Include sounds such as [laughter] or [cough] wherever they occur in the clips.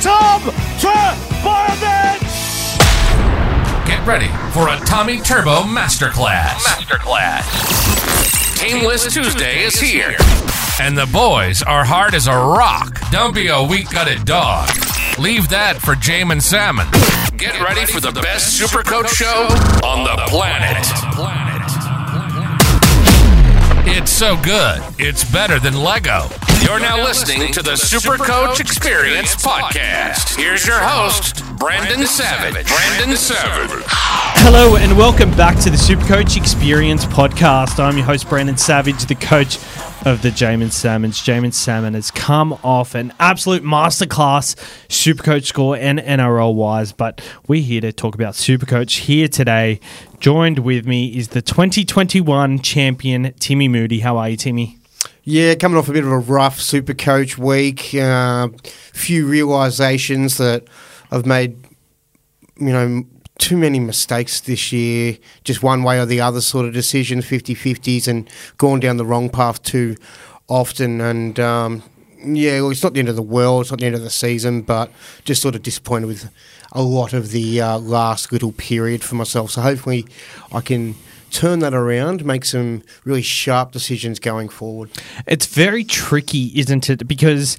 Tom Trbojevic! Get ready for a Tommy Turbo Masterclass. Masterclass. Team List Tuesday is here. And the boys are hard as a rock. Don't be a weak gutted dog. Leave that for Jamin Salmon. Get ready for the best Super Coach show on the planet. It's so good, it's better than Lego. You're now listening to the Super Coach Experience Podcast. Here's your host, Brandon Savage. Brandon Savage. Hello and welcome back to the Supercoach Experience podcast. I'm your host Brandon Savage, the coach of the Jamin Salmons. Jamin Salmon has come off an absolute masterclass Supercoach score and NRL wise, but we're here to talk about Supercoach here today. Joined with me is the 2021 champion Timmy Moody. How are you, Timmy? Yeah, coming off a bit of a rough super coach week. Uh, few realizations that I've made, you know, too many mistakes this year, just one way or the other sort of decisions, 50 50s, and gone down the wrong path too often. And um, yeah, well, it's not the end of the world, it's not the end of the season, but just sort of disappointed with a lot of the uh, last little period for myself. So hopefully I can turn that around, make some really sharp decisions going forward. It's very tricky, isn't it? Because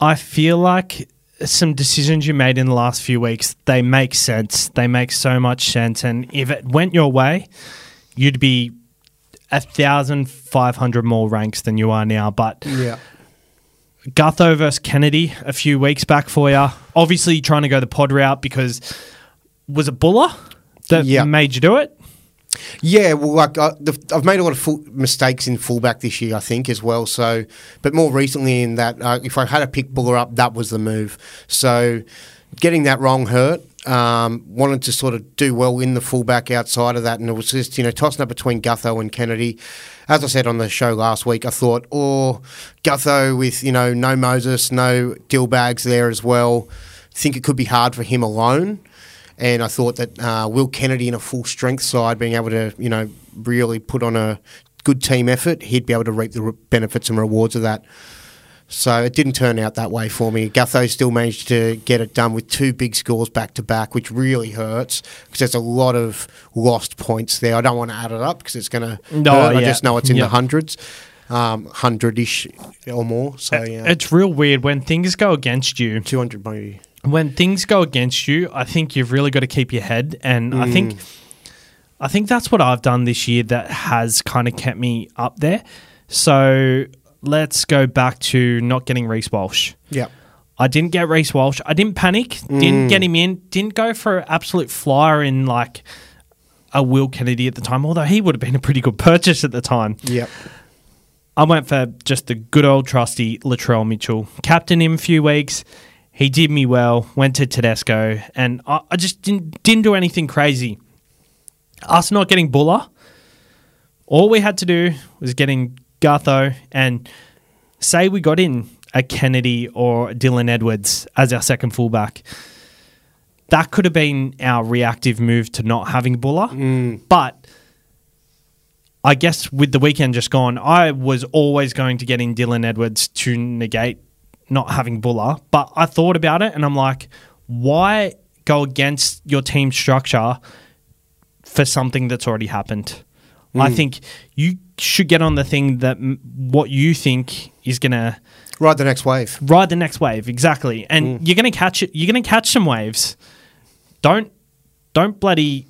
I feel like some decisions you made in the last few weeks, they make sense. They make so much sense. And if it went your way, you'd be a thousand five hundred more ranks than you are now. But Yeah. Gutho versus Kennedy a few weeks back for you. Obviously, trying to go the pod route because was it Bula that Yeah. made you do it? Yeah, well, like I, the, I've made a lot of full, mistakes in fullback this year, I think, as well. So, but more recently, in that, uh, if I had a pick Bula up, that was the move. So, getting that wrong hurt. Um, wanted to sort of do well in the fullback outside of that, and it was just you know tossing up between Gutho and Kennedy. As I said on the show last week, I thought, oh, Gutho with you know no Moses, no Dillbags there as well. Think it could be hard for him alone. And I thought that uh, Will Kennedy in a full strength side, being able to, you know, really put on a good team effort, he'd be able to reap the re- benefits and rewards of that. So it didn't turn out that way for me. Gutho still managed to get it done with two big scores back to back, which really hurts because there's a lot of lost points there. I don't want to add it up because it's going to No, hurt. I just know it's in Yeah. the hundreds, um, hundred-ish or more. So yeah, It's real weird when things go against you. two hundred maybe. When things go against you, I think you've really got to keep your head, and I think, mm. I think that's what I've done this year that has kind of kept me up there. So let's go back to not getting Reece Walsh. Yeah. I didn't get Reece Walsh. I didn't panic. Didn't mm. get him in. Didn't go for an absolute flyer in like a Will Kennedy at the time, although he would have been a pretty good [laughs] purchase at the time. Yep. I went for just the good old trusty Latrell Mitchell. Captain him a few weeks. He did me well. Went to Tedesco, and I, I just didn't didn't do anything crazy. Us not getting Bula. All we had to do was getting Gutho and say we got in a Kennedy or Dylan Edwards as our second fullback. That could have been our reactive move to not having Bula, mm. but I guess with the weekend just gone, I was always going to get in Dylan Edwards to negate not having Bula. But I thought about it and I'm like, why go against your team structure for something that's already happened? I mm. think you should get on the thing that m- what you think is going to Ride the next wave. ride the next wave exactly and mm. you're going to catch it you're going to catch some waves don't don't bloody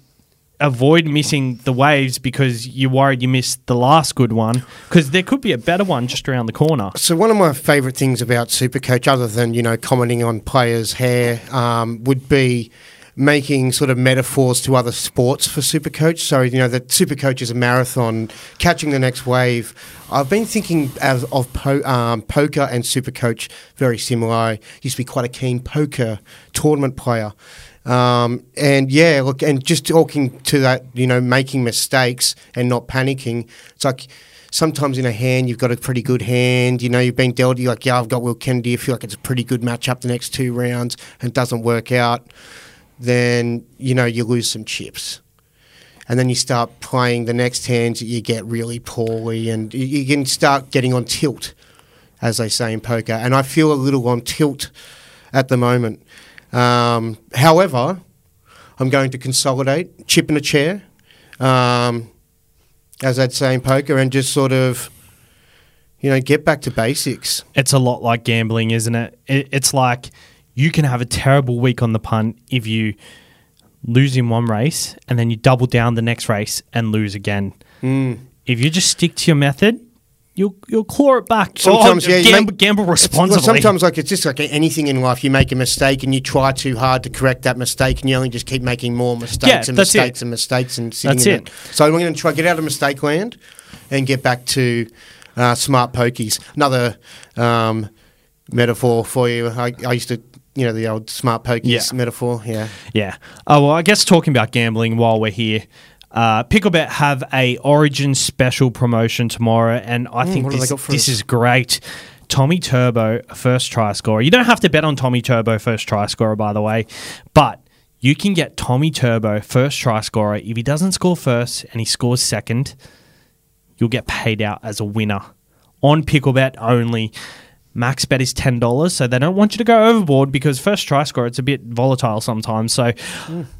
avoid missing the waves because you're worried you missed the last good one because there could be a better one just around the corner So one of my favourite things about Supercoach, other than you know commenting on players' hair, um, would be making sort of metaphors to other sports for Supercoach. So you know that Supercoach is a marathon, catching the next wave. I've been thinking as of po- um, poker and Supercoach very similar. I used to be quite a keen poker tournament player. Um, and yeah, look, and just talking to that, you know, making mistakes and not panicking. It's like sometimes in a hand you've got a pretty good hand. You know, you've been dealt. You're like, yeah, I've got Will Kennedy. I feel like it's a pretty good matchup the next two rounds, and it doesn't work out. Then you know you lose some chips, and then you start playing the next hands. That you get really poorly, and you, you can start getting on tilt, as they say in poker. And I feel a little on tilt at the moment. Um, however, I'm going to consolidate, chip in a chair, um, as I'd say in poker, and just sort of, you know, get back to basics. It's a lot like gambling, isn't it? it? It's like you can have a terrible week on the punt if you lose in one race and then you double down the next race and lose again. Mm. If you just stick to your method, you'll you'll claw it back. Sometimes, Oh, yeah, gamble, make- gamble Well, responsibly. sometimes, like it's just like anything in life, you make a mistake and you try too hard to correct that mistake, and you only just keep making more mistakes Yeah, and that's it. mistakes and mistakes and sitting That's in it. it. So I'm going to try get out of mistake land and get back to uh, smart pokies. Another um, metaphor for you. I, I used to, you know, the old smart pokies Yeah. metaphor. Yeah. Yeah. Oh well, I guess talking about gambling while we're here, uh, Picklebet have a Origin special promotion tomorrow, and I think have they this, this is great. Tommy Turbo, first try scorer. You don't have to bet on Tommy Turbo, first try scorer, by the way, but you can get Tommy Turbo, first try scorer. If he doesn't score first and he scores second, you'll get paid out as a winner on Picklebet only. Max bet is ten dollars, so they don't want you to go overboard because first try scorer it's a bit volatile sometimes. So,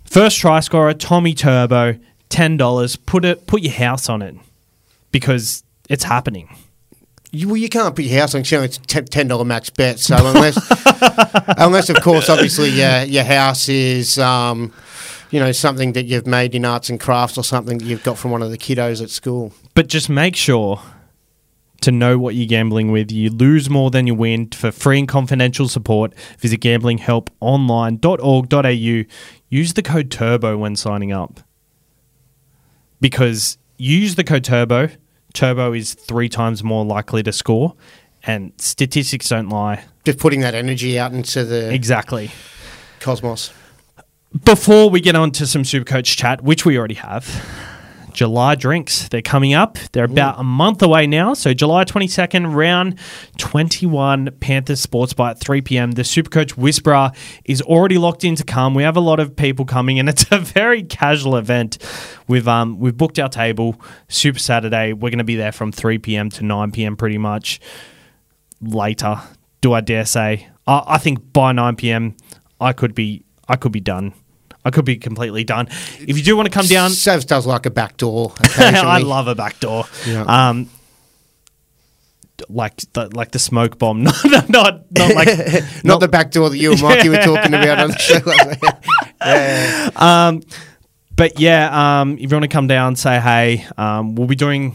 first try scorer Tommy Turbo, ten dollars. Put it, put your house on it because it's happening. You, well, you can't put your house on. Know, it's a ten dollar max bet. So unless, [laughs] unless of course, obviously, your your house is, um, you know, something that you've made in arts and crafts or something that you've got from one of the kiddos at school. But just make sure to know what you're gambling with. You lose more than you win. For free and confidential support, visit gamblinghelponline.org.au. Use the code TURBO when signing up. Because you use the code TURBO, Turbo is three times more likely to score, and statistics don't lie. Just putting that energy out into the Exactly. cosmos. Before we get on to some Supercoach chat, which we already have, July drinks, they're coming up. They're about a month away now. So, July 22nd, round 21, Panthers Sports Bar at 3 p.m. The Supercoach Whisperer is already locked in to come. We have a lot of people coming, and [laughs] it's a very casual event. We've, um, we've booked our table, Super Saturday. We're going to be there from 3 p.m. to 9 p.m. pretty much later. Do I dare say? I, I think by 9 p.m. I could be I could be done. I could be completely done. If you do want to come down, Savs does like a back door. [laughs] I love a back door. Yeah. Um, like the like the smoke bomb, [laughs] not not not, not like [laughs] Not the back door that you and Mikey were talking about on the show. yeah. But yeah, um, if you want to come down, say hey. Um, we'll be doing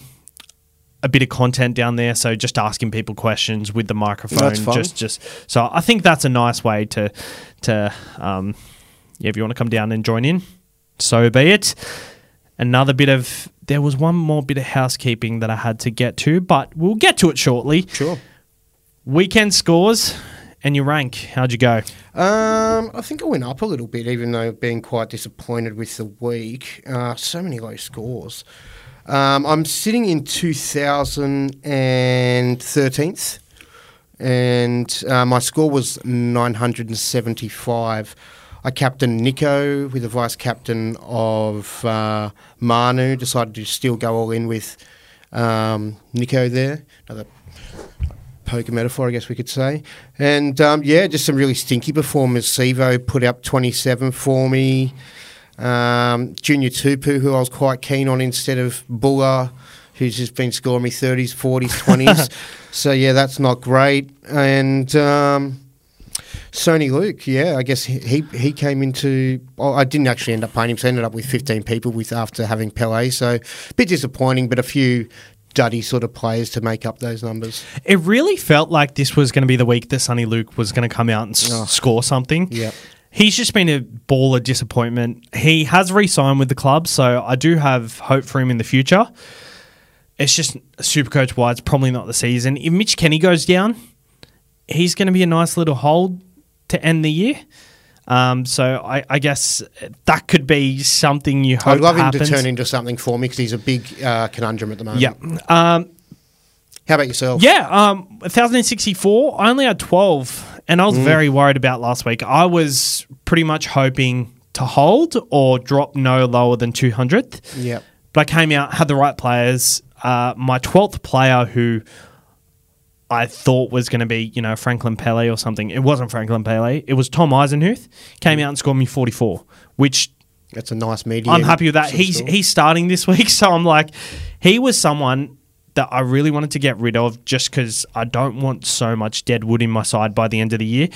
a bit of content down there, so just asking people questions with the microphone. Just, just so I think that's a nice way to, to, um, yeah. If you want to come down and join in, so be it. Another bit of there was one more bit of housekeeping that I had to get to, but we'll get to it shortly. Sure. Weekend scores and your rank. How'd you go? Um, I think I went up a little bit, even though being quite disappointed with the week. Uh, so many low scores. Um, I'm sitting in 2013th, and uh, my score was 975. I captained Nicho with the vice captain of uh, Manu. Decided to still go all in with um, Nicho there. Another poker metaphor, I guess we could say. And um, yeah, just some really stinky performers. Sevo put up 27 for me. Um, Junior Tupou, who I was quite keen on instead of Bula, who's just been scoring me 30s, 40s, 20s. so yeah, that's not great. And um, Soni Luke, yeah, I guess he he- came into. Oh, I didn't actually end up playing him, so I ended up with 15 people with after having Pele. So a bit disappointing, but a few duddy sort of players to make up those numbers. It really felt like this was going to be the week that Soni Luke was going to come out and s- Oh. score something. Yep. He's just been a ball of disappointment. He has re signed with the club, so I do have hope for him in the future. It's just super coach wide, it's probably not the season. If Mitch Kenny goes down, he's going to be a nice little hold to end the year. Um, so I, I guess that could be something you hope I'd love him happens. to turn into something for me because he's a big uh, conundrum at the moment. Yeah. Um, How about yourself? Yeah, um, 1064. I only had 12, and I was very worried about last week. I was pretty much hoping to hold or drop no lower than 200th. Yep. But I came out, had the right players. Uh, my 12th player, who I thought was going to be, you know, Franklin Pele or something. It wasn't Franklin Pele. It was Tom Eisenhuth. Came mm. out and scored me 44, which That's a nice medium. I'm happy with that. He's score. he's starting this week, [laughs] so I'm like, he was someone that I really wanted to get rid of just because I don't want so much dead wood in my side by the end of the year.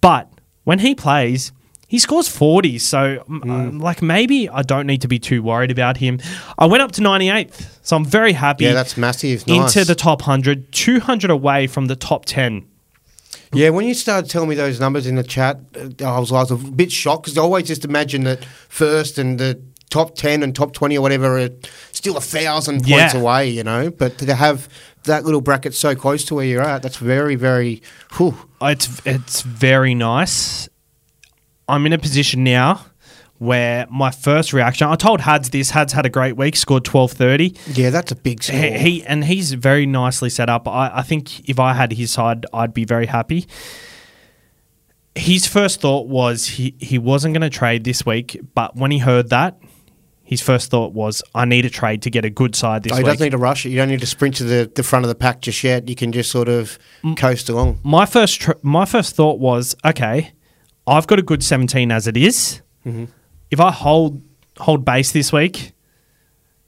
But when he plays, he scores 40. So, um, um, like, maybe I don't need to be too worried about him. I went up to 98th, so I'm very happy. Yeah, that's massive. Nice. Into the top 100, 200 away from the top 10. Yeah, when you started telling me those numbers in the chat, uh, I was, I was a bit shocked because I always just imagine that first and the top 10 and top 20 or whatever are still a thousand points Yeah. away, you know. But to have that little bracket so close to where you're at, that's very, very. Whew. It's it's very nice. I'm in a position now where my first reaction. I told Hads this. Hads had a great week. Scored twelve thirty. Yeah, that's a big score. He, he and he's very nicely set up. I, I think if I had his side, I'd be very happy. His first thought was he, he wasn't going to trade this week, but when he heard that, his first thought was, I need a trade to get a good side this Oh, he week. doesn't need to rush it. You don't need to sprint to the, the front of the pack just yet. You can just sort of coast along. my first tr- my first thought was okay i've got a good 17 as it is. Mm-hmm. if i hold hold base this week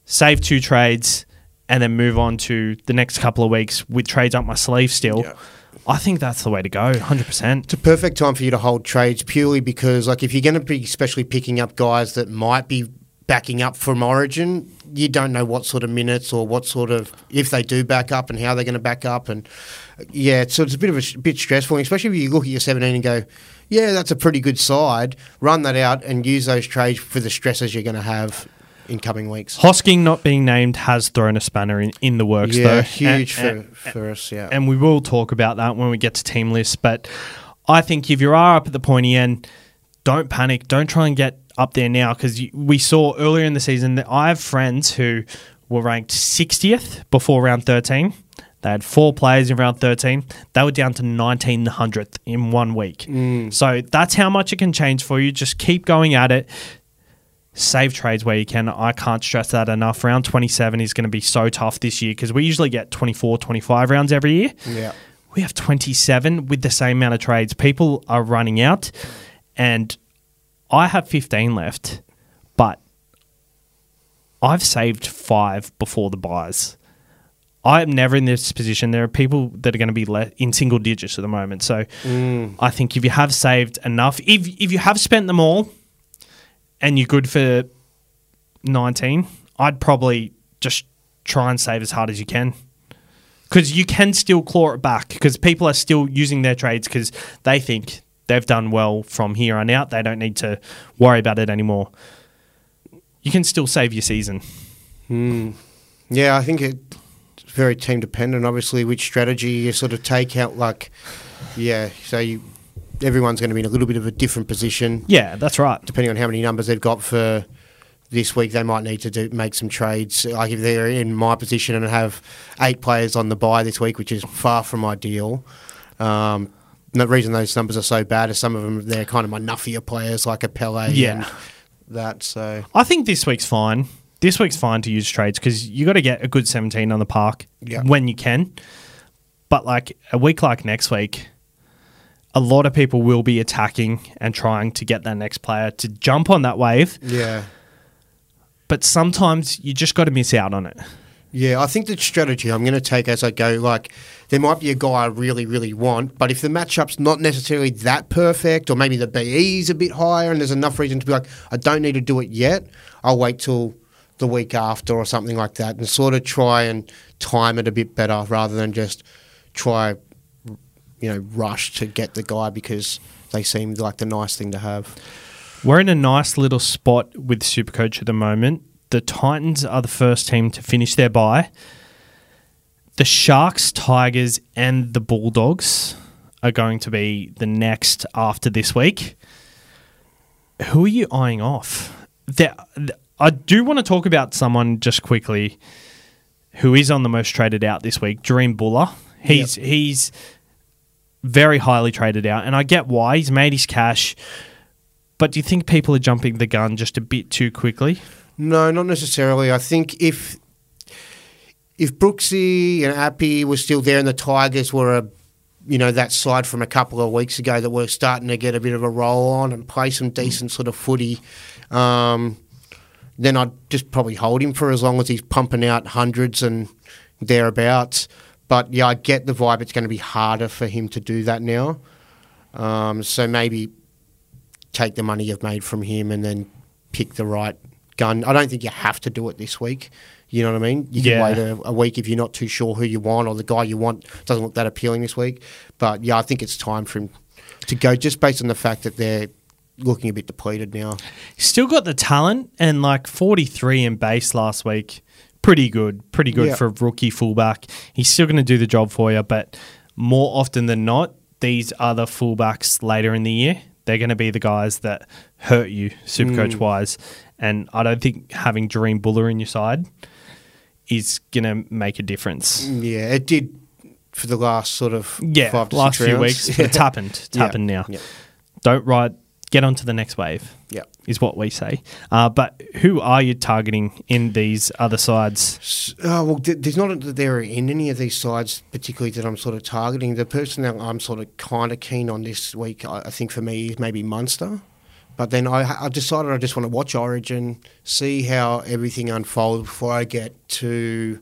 save two trades and then move on to the next couple of weeks with trades up my sleeve still Yeah. i think that's the way to go 100% It's a perfect time for you to hold trades purely because, like, if you're going to be especially picking up guys that might be backing up from Origin, you don't know what sort of minutes or what sort of if they do back up and how they're going to back up, and yeah, so it's a bit of a sh- bit stressful, especially if you look at your 17 and go, yeah, that's a pretty good side. Run that out and use those trades for the stresses you're going to have in coming weeks. hosking not being named has thrown a spanner in, in the works Yeah, though huge And- for, and- for us. Yeah, and we will talk about that when we get to team lists. But I think if you are up at the pointy end, don't panic. Don't try and get up there now because we saw earlier in the season that I have friends who were ranked 60th before round 13. They had four players in round 13. They were down to 1900th in one week. Mm. So that's how much it can change for you. Just keep going at it. Save trades where you can. I can't stress that enough. Round 27 is going to be so tough this year because we usually get 24, 25 rounds every year. yeah. We have 27 with the same amount of trades. People are running out, and I have 15 left, but I've saved five before the buys. I am never in this position. There are people that are going to be le- in single digits at the moment. So mm. I think if you have saved enough, if if you have spent them all, and you're good for 19, I'd probably just try and save as hard as you can because you can still claw it back because people are still using their trades because they think they've done well from here on out. They don't need to worry about it anymore. You can still save your season. Hmm. Yeah, I think it's very team dependent. Obviously, which strategy you sort of take out. Like, yeah, so you, everyone's going to be in a little bit of a different position Yeah, that's right. depending on how many numbers they've got for this week. They might need to do make some trades. Like if they're in my position and have eight players on the buy this week, which is far from ideal. Um, the reason those numbers are so bad is some of them they're kind of my nuffier players like a Pele Yeah. and that. So I think this week's fine. This week's fine to use trades because you got to get a good 17 on the park Yeah. when you can. But like a week like next week, a lot of people will be attacking and trying to get that next player to jump on that wave. yeah. But sometimes you just got to miss out on it. Yeah, I think the strategy I'm going to take as I go, like, there might be a guy I really, really want, but if the matchup's not necessarily that perfect, or maybe the BE is a bit higher and there's enough reason to be like, I don't need to do it yet, I'll wait till the week after or something like that and sort of try and time it a bit better rather than just try, you know, rush to get the guy because they seem like the nice thing to have. We're in a nice little spot with Supercoach at the moment. The Titans are the first team to finish their bye. The Sharks, Tigers, and the Bulldogs are going to be the next after this week. Who are you eyeing off? There, I do want to talk about someone just quickly who is on the most traded out this week, Dream Bula. He's he's very highly traded out, and I get why. He's made his cash. But do you think people are jumping the gun just a bit too quickly? No, not necessarily. I think if if Brooksy and Appy were still there and the Tigers were a you know that side from a couple of weeks ago that were starting to get a bit of a roll on and play some decent sort of footy, um, then I'd just probably hold him for as long as he's pumping out hundreds and thereabouts. But yeah, I get the vibe it's going to be harder for him to do that now. Um, so maybe take the money you've made from him and then pick the right gun. I don't think you have to do it this week. You know what I mean? You can Yeah. wait a, a week if you're not too sure who you want or the guy you want doesn't look that appealing this week. But yeah, I think it's time for him to go just based on the fact that they're looking a bit depleted now. Still got the talent and like 43 in base last week. Pretty good. Pretty good Yeah. for a rookie fullback. He's still going to do the job for you, but more often than not, these other fullbacks later in the year, they're going to be the guys that hurt you, supercoach mm. wise. And I don't think having Dream Bula in your side is going to make a difference. Mm, yeah, it did for the last sort of Yeah, five to last six few rounds. weeks. It's [laughs] happened. It's Yeah. happened now. Yeah. Don't ride. Get on to the next wave. Yeah. is what we say. Uh, but who are you targeting in these other sides? Oh, well, there's not that there are in any of these sides particularly that I'm sort of targeting. The person that I'm sort of kind of keen on this week, I, I think for me, is maybe Munster. But then I, I decided I just want to watch Origin, see how everything unfolds before I get to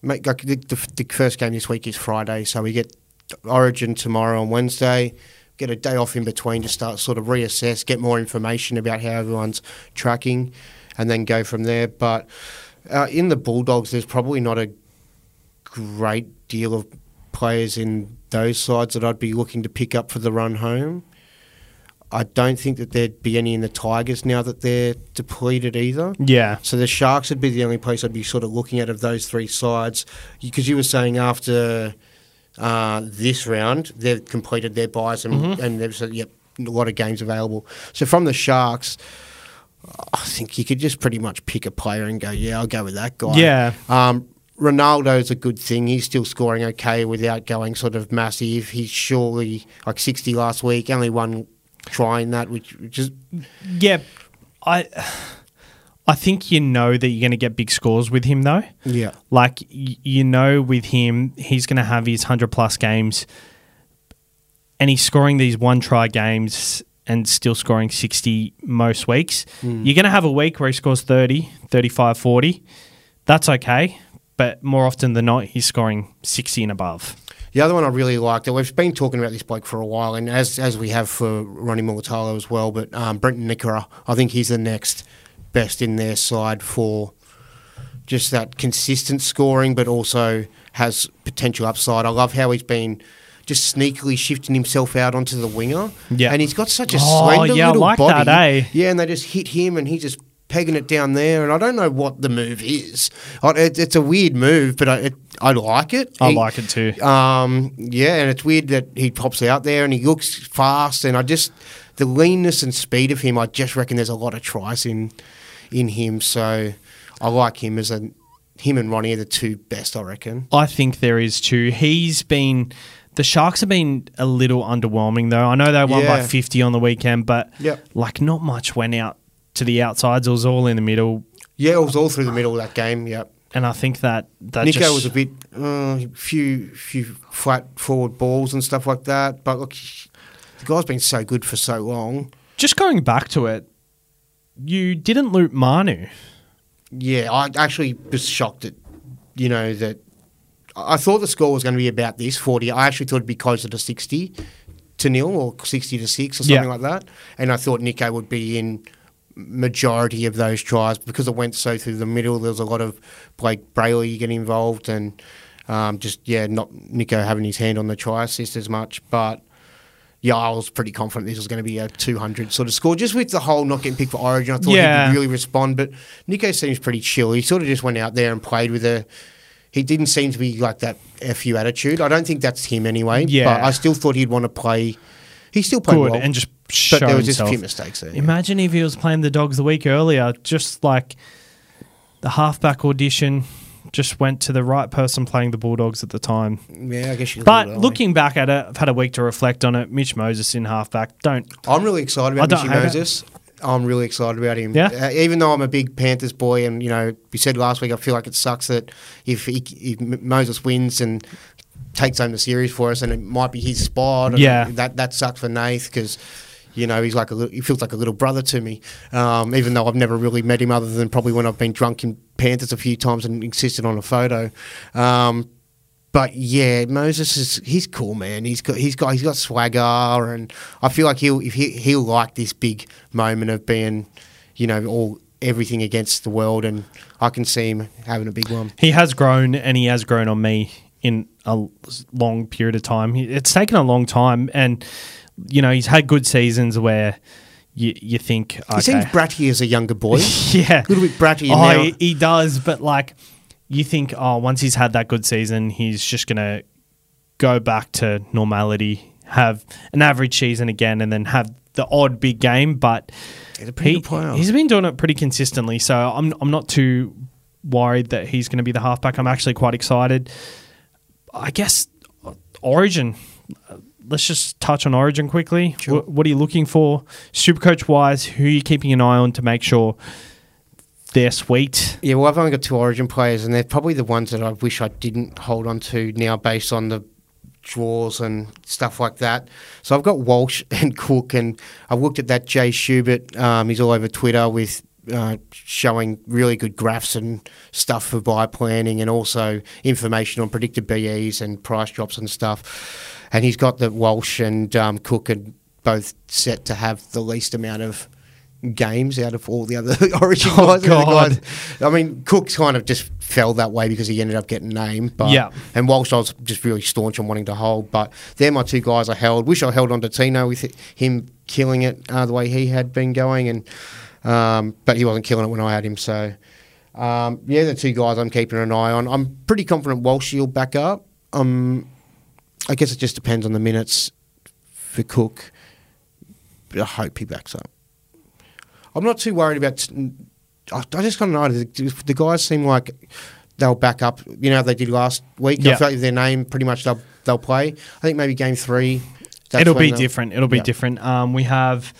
make like the, the, the first game this week is Friday, so we get Origin tomorrow on Wednesday. Get a day off in between to start sort of reassess, get more information about how everyone's tracking, and then go from there. But uh, in the Bulldogs, there's probably not a great deal of players in those sides that I'd be looking to pick up for the run home. I don't think that there'd be any in the Tigers now that they're depleted either. Yeah, So the Sharks would be the only place I'd be sort of looking at of those three sides. Because you were saying after uh, this round, they've completed their buys and, and they've said, yep, a lot of games available. So from the Sharks, I think you could just pretty much pick a player and go, yeah, I'll go with that guy. Yeah. Um, Ronaldo's a good thing. He's still scoring okay without going sort of massive. He's surely like 60 last week, only one try in that, which, which is yeah. I I think you know that you're going to get big scores with him though. yeah. Like you know, with him, he's going to have his hundred plus games, and he's scoring these one try games and still scoring 60 most weeks. You're going to have a week where he scores 30, 35, 40. That's okay, but more often than not, he's scoring 60 and above. The other one I really liked, and we've been talking about this bloke for a while, and as as we have for Ronnie Mulitalo as well, but um, Briton Nikora, I think he's the next best in their side for just that consistent scoring, but also has potential upside. I love how he's been just sneakily shifting himself out onto the winger. Yeah. And he's got such a Oh, slender yeah, I little like body. that, eh? Yeah, and they just hit him and he's just pegging it down there. And I don't know what the move is. It's a weird move, but I, it, I like it. I He- like it too. um, yeah, and it's weird that he pops out there and he looks fast, and I just the leanness and speed of him. I just reckon there's a lot of tries in in him, so I like him as a him and Ronnie are the two best. I reckon. I think there is too. He's been. The Sharks have been a little underwhelming, though. I know they won by 50 on the weekend, but Yep. like not much went out to the outsides. It was all in the middle. Yeah, it was all through the middle of that game. Yep. And I think that that Nicho just, was a bit, uh, few few flat forward balls and stuff like that. But look, the guy's been so good for so long. just going back to it. You didn't loot Manu. Yeah, I actually was shocked at, you know, that I thought the score was going to be about this 40. I actually thought it'd be closer to 60 to nil or 60 to 6 or something Yeah. like that. And I thought Nicho would be in majority of those tries because it went so through the middle. There was a lot of Blayke Brailey getting involved and um, just, yeah, not Nicho having his hand on the try assist as much. But yeah, I was pretty confident this was going to be a 200 sort of score. Just with the whole not getting picked for Origin, I thought Yeah. he'd really respond. But Nicho seems pretty chill. He sort of just went out there and played with a. He didn't seem to be like that fu attitude. I don't think that's him anyway. Yeah. but I still thought he'd want to play. He still played Good well, and just show but there was just a few mistakes there. yeah. Imagine if he was playing the Dogs the week earlier, just like the halfback audition just went to the right person playing the Bulldogs at the time. Yeah, I guess you. But looking back at it, I've had a week to reflect on it. Mitch Moses in halfback. Don't I'm really excited about Mitchy hate it. Moses. I'm really excited about him. Yeah? Uh, even though I'm a big Panthers boy, and you know, we said last week, I feel like it sucks that if, he, if Moses wins and takes home the series for us, and it might be his spot. and Yeah. that that sucks for Nath because. You know, he's like a little, he feels like a little brother to me. Um, even though I've never really met him, other than probably when I've been drunk in Panthers a few times and insisted on a photo. Um, but yeah, Moses is he's cool, man. He's got he's got he's got swagger, and I feel like he'll he he'll like this big moment of being, you know, all everything against the world, and I can see him having a big one. He has grown, and he has grown on me in a long period of time. It's taken a long time, and you know he's had good seasons where you you think okay, He seems bratty as a younger boy. [laughs] yeah, a little bit bratty. Oh, now. he, he does, but like you think, oh, once he's had that good season, he's just gonna go back to normality, have an average season again, and then have the odd big game. But He's a pretty he, he's been doing it pretty consistently, so I'm I'm not too worried that he's going to be the halfback. I'm actually quite excited. I guess Origin. Let's just touch on Origin quickly. Sure. Wh- what are you looking for, super coach wise? Who are you keeping an eye on to make sure they're sweet? Yeah, well, I've only got two Origin players, and they're probably the ones that I wish I didn't hold on to now, based on the draws and stuff like that. So I've got Walsh [laughs] and Cook, and I've looked at that Jay Schubert. Um, he's all over Twitter with uh, showing really good graphs and stuff for buy planning, and also information on predicted BEs and price drops and stuff. And he's got the Walsh and um, Cook are both set to have the least amount of games out of all the other [laughs] Origin Oh, guys. God. guys- I mean, Cook kind of just fell that way because he ended up getting named. But Yeah. and Walsh I was just really staunch on wanting to hold. But they're my two guys I held. Wish I held on to Tino with him killing it uh, the way he had been going, and um, but he wasn't killing it when I had him. So um, yeah, the two guys I'm keeping an eye on. I'm pretty confident Walsh will back up. Um, I guess it just depends on the minutes for Cook. But I hope he backs up. I'm not too worried about. I, I just kind of know the, the guys seem like they'll back up. You know, how they did last week. Yeah. I feel like their name pretty much they'll they'll play. I think maybe game three. that's It'll be different. It'll be Yeah. different. Um, we have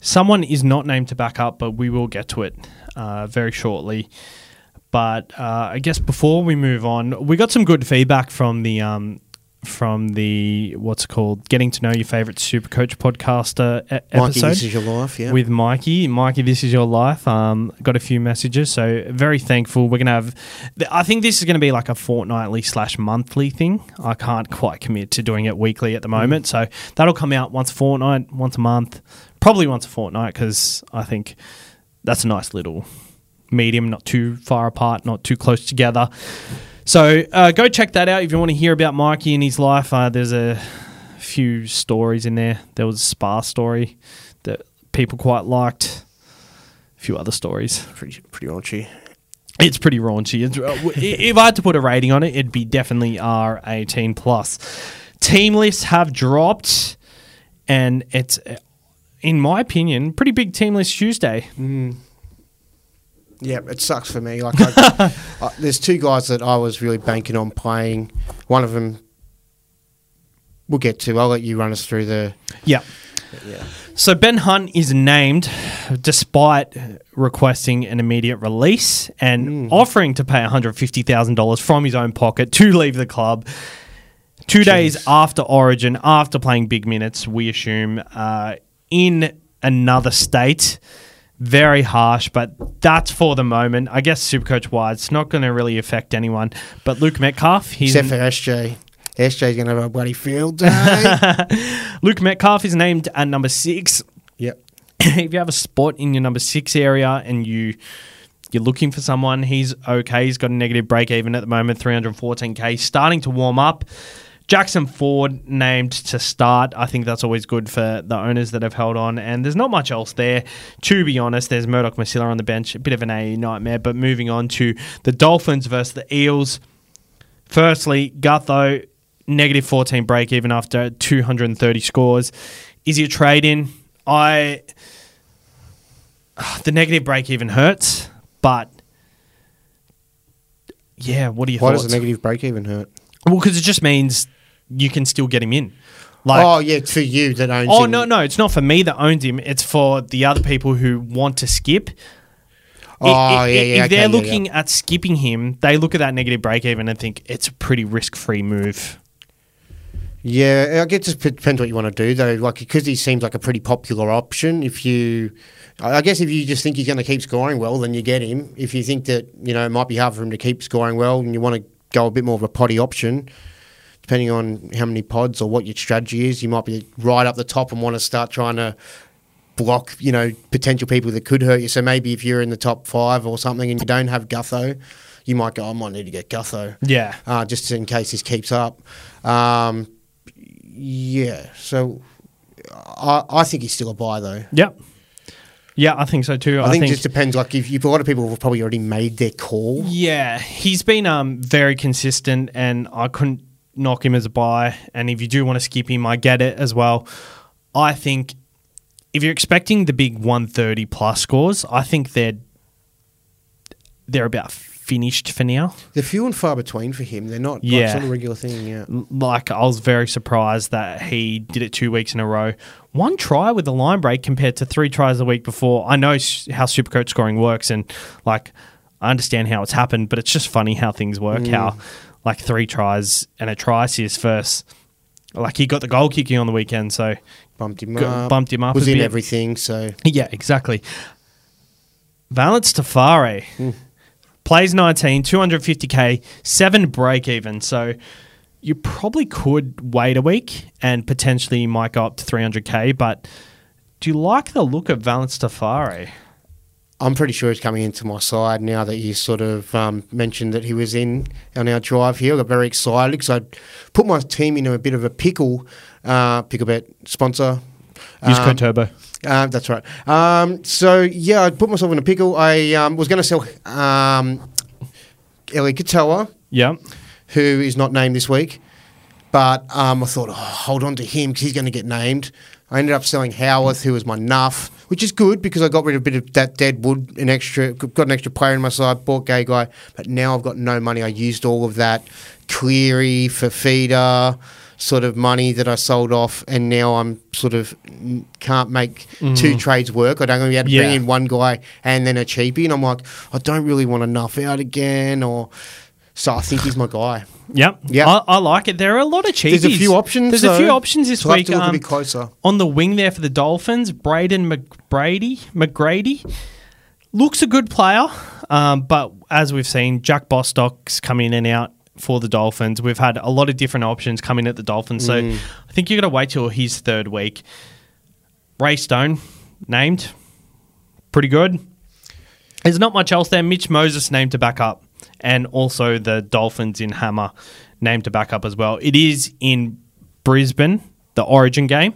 someone is not named to back up, but we will get to it uh, very shortly. But uh, I guess before we move on, we got some good feedback from the um, from the what's it called getting to know your favorite super coach podcaster e- Mikey, episode this is your life. Yeah. with Mikey. Mikey, this is your life. Um, got a few messages, so very thankful. We're gonna have. th- I think this is gonna be like a fortnightly slash monthly thing. I can't quite commit to doing it weekly at the moment, so that'll come out once a fortnight, once a month, probably once a fortnight, because I think that's a nice little medium, not too far apart, not too close together. So uh, go check that out if you want to hear about Mikey and his life. Uh, there's a few stories in there. There was a spa story that people quite liked. A few other stories. pretty pretty raunchy. It's pretty raunchy. It's, uh, if I had to put a rating on it, it'd be definitely R eighteen plus. Team lists have dropped, and it's, uh, in my opinion, pretty big team list Tuesday. Yeah, it sucks for me. Like, [laughs] I, I, there's two guys that I was really banking on playing. One of them we'll get to. I'll let you run us through the. Yeah. Yeah. So Ben Hunt is named despite requesting an immediate release and offering to pay $150,000 from his own pocket to leave the club. Two days after Origin, after playing big minutes, we assume, uh, in another state. Very harsh, but that's for the moment. I guess Supercoach wide, it's not going to really affect anyone. But Luke Metcalf, he's Except for SJ. SJ's going to have a bloody field day. [laughs] Luke Metcalf is named at number six. yep. [coughs] if you have a spot in your number six area and you you're looking for someone, he's okay. He's got a negative break even at the moment, 314k, starting to warm up. Jackson Ford named to start. I think that's always good for the owners that have held on. And there's not much else there. To be honest, there's Murdoch Masila on the bench, a bit of an A nightmare. But moving on to the Dolphins versus the Eels. Firstly, Gutho, negative 14 break even after 230 scores. Is he a trade in? I. [sighs] The negative break even hurts, but. Yeah, what do you Why thoughts? does the negative break even hurt? Well, because it just means you can still get him in. Like, oh yeah, to you that owns. oh him. no, no, it's not for me that owns him. It's for the other people who want to skip. Oh I- I- yeah, yeah. If okay, they're looking yeah. at skipping him, they look at that negative break even and think it's a pretty risk free move. Yeah, I guess it depends what you want to do though. Like because he seems like a pretty popular option. If you, I I guess if you just think he's going to keep scoring well, then you get him. If you think that you know it might be hard for him to keep scoring well, and you want to go a bit more of a potty option, depending on how many pods or what your strategy is, you might be right up the top and want to start trying to block, you know, potential people that could hurt you. So maybe if you're in the top five or something and you don't have Gutho, you might go, I might need to get Gutho Yeah. uh, just in case this keeps up. Um, yeah, so I, I think he's still a buy though. Yep. Yeah, I think so too. I, think, it just depends. Like if, if a lot of people have probably already made their call. Yeah, he's been um very consistent, and I couldn't knock him as a buy. And if you do want to skip him, I get it as well. I think if you're expecting the big 130 plus scores, I think they're they're about finished for now. They're few and far between for him. They're not. Yeah. like, not a regular thing. Yeah. Like I was very surprised that he did it two weeks in a row. One try with the line break compared to three tries the week before. I know how Supercoach scoring works, and like I understand how it's happened, but it's just funny how things work. How mm. Like three tries and a try assist first. Like he got the goal kicking on the weekend, so Bumped him up. bumped him up Was in bit. everything. So yeah, exactly. Valynce Te Whare hmm. plays 19, 250k, seven break even. So you probably could wait a week and potentially might go up to 300k. But do you like the look of Valynce Te Whare? I'm pretty sure he's coming into my side now that you sort of um, mentioned that he was in on our drive here. I got very excited because I put my team into a bit of a pickle. Uh, Picklebet sponsor. Use Um, code Turbo. Uh, that's right. Um, so yeah, I put myself in a pickle. I um, was going to sell um, Eli Katoa, Yeah. who is not named this week, but um, I thought, oh, hold on to him because he's going to get named. I ended up selling Howarth, who was my nuff, which is good because I got rid of a bit of that dead wood, an extra, got an extra player in my side, bought gay guy, but now I've got no money. I used all of that Cleary for feeder sort of money that I sold off, and now I'm sort of mm, can't make two trades work. I don't going to be able to bring in one guy and then a cheapie, and I'm like, I don't really want to nuff out again, or so I think he's my guy. Yep. Yep. I, I like it. There are a lot of cheapies. There's a few options. There's a few options this I have week. to look a um, bit closer. on the wing there for the Dolphins, Braden McBrady, McGrady looks a good player, um, but as we've seen, Jack Bostock's come in and out for the Dolphins. We've had a lot of different options coming at the Dolphins, so Mm. I think you're going to wait till his third week. Ray Stone named, pretty good. There's not much else there. Mitch Moses named to back up, and also the Dolphins in Hammer named to back up as well. It is in Brisbane, the Origin game.